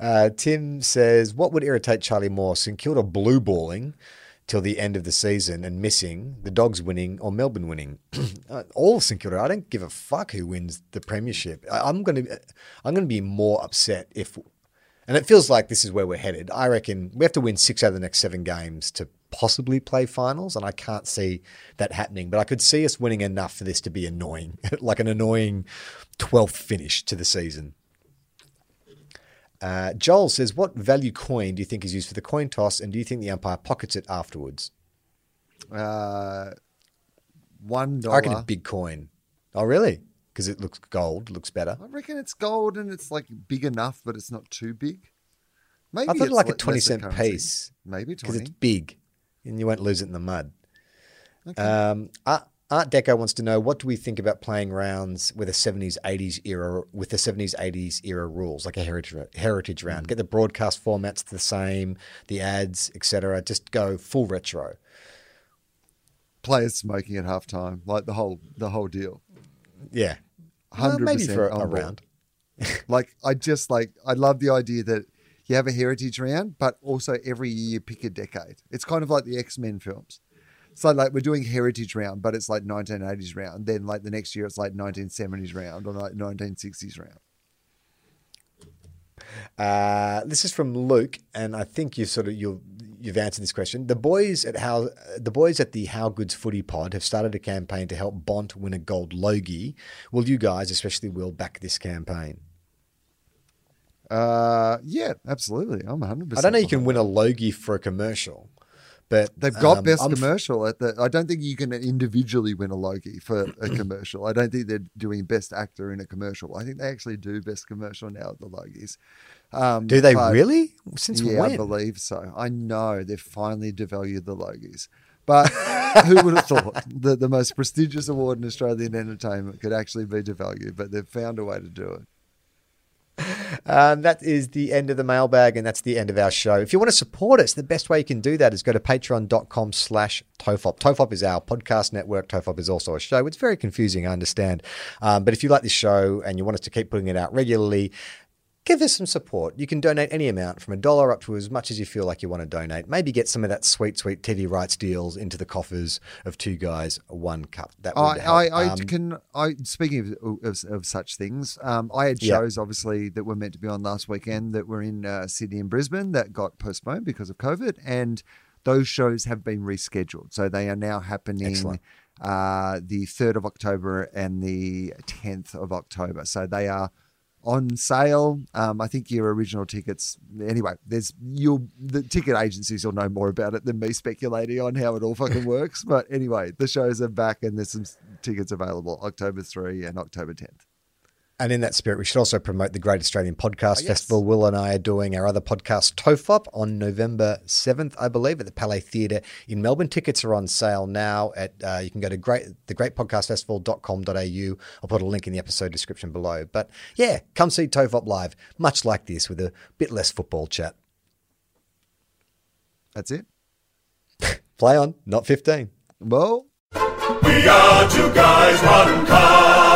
Uh, Tim says, "What would irritate Charlie more: St Kilda blue balling till the end of the season and missing, the Dogs winning, or Melbourne winning? Uh, All of St Kilda. I don't give a fuck who wins the premiership. I, I'm going to, I'm going to be more upset if, and it feels like this is where we're headed. I reckon we have to win six out of the next seven games to possibly play finals, and I can't see that happening. But I could see us winning enough for this to be annoying, like an annoying 12th finish to the season." Uh, Joel says, "What value coin do you think is used for the coin toss, and do you think the umpire pockets it afterwards?" Uh, one I reckon dollar. a big coin. Oh, really? Because it looks gold, looks better. I reckon it's gold and it's like big enough, but it's not too big. Maybe I thought it's like a twenty cent currency. piece Maybe because it's big, and you won't lose it in the mud. Okay. Um, Art, Art Deco wants to know what do we think about playing rounds with a seventies eighties era with the seventies eighties era rules, like a heritage heritage Mm. round. Get the broadcast formats the same, the ads, etc. Just go full retro. Players smoking at halftime, like the whole the whole deal. Yeah, Well, Hundred maybe percent for a, a round. Like I just like I love the idea that you have a heritage round, but also every year you pick a decade. It's kind of like the X Men films. So like we're doing heritage round, but it's like 1980s round. Then like the next year it's like 1970s round or like 1960s round. Uh, this is from Luke, and I think you sort of you've you've answered this question. The boys at how the boys at the How Goods Footy Pod have started a campaign to help Bont win a gold Logie. Wil you guys, especially Will, back this campaign? Uh, yeah, absolutely. I'm 100. percent I don't know. You can win a Logie for a commercial, but They've got um, best I'm commercial at the. I don't think you can individually win a Logie for a commercial. I don't think they're doing best actor in a commercial. I think they actually do best commercial now at the Logies. Um, Do they but- really? Since yeah, I believe so. I know they've finally devalued the Logies, but who would have thought that the most prestigious award in Australian entertainment could actually be devalued? But they've found a way to do it. Um, that is the end of the mailbag, and that's the end of our show. If you want to support us, the best way you can do that is go to patreon.com slash TOFOP. TOFOP is our podcast network. TOFOP is also a show. It's very confusing, I understand. Um, but if you like this show and you want us to keep putting it out regularly, give us some support. You can donate any amount from a dollar up to as much as you feel like you want to donate. Maybe get some of that sweet, sweet TV rights deals into the coffers of two guys, one cup. That would I, help. I, I Um, can. I speaking of, of, of such things, um, I had Yeah. shows obviously that were meant to be on last weekend that were in uh, Sydney and Brisbane that got postponed because of COVID, and those shows have been rescheduled. So they are now happening Excellent. uh, the third of October and the tenth of October. So they are on sale. Um, I think your original tickets. Anyway, there's you'll the ticket agencies will know more about it than me speculating on how it all fucking works. But anyway, the shows are back and there's some tickets available October three and October tenth. And in that spirit, we should also promote the Great Australian Podcast Oh, yes. Festival. Wil and I are doing our other podcast, TOFOP, on November 7th, I believe, at the Palais Theatre in Melbourne. Tickets are on sale now. At uh, You can go to great, thegreatpodcastfestival.com.au. I'll put a link in the episode description below. But yeah, come see TOFOP live, much like this, with a bit less football chat. That's it. Play on, not 15. Well, We are two guys, one cup.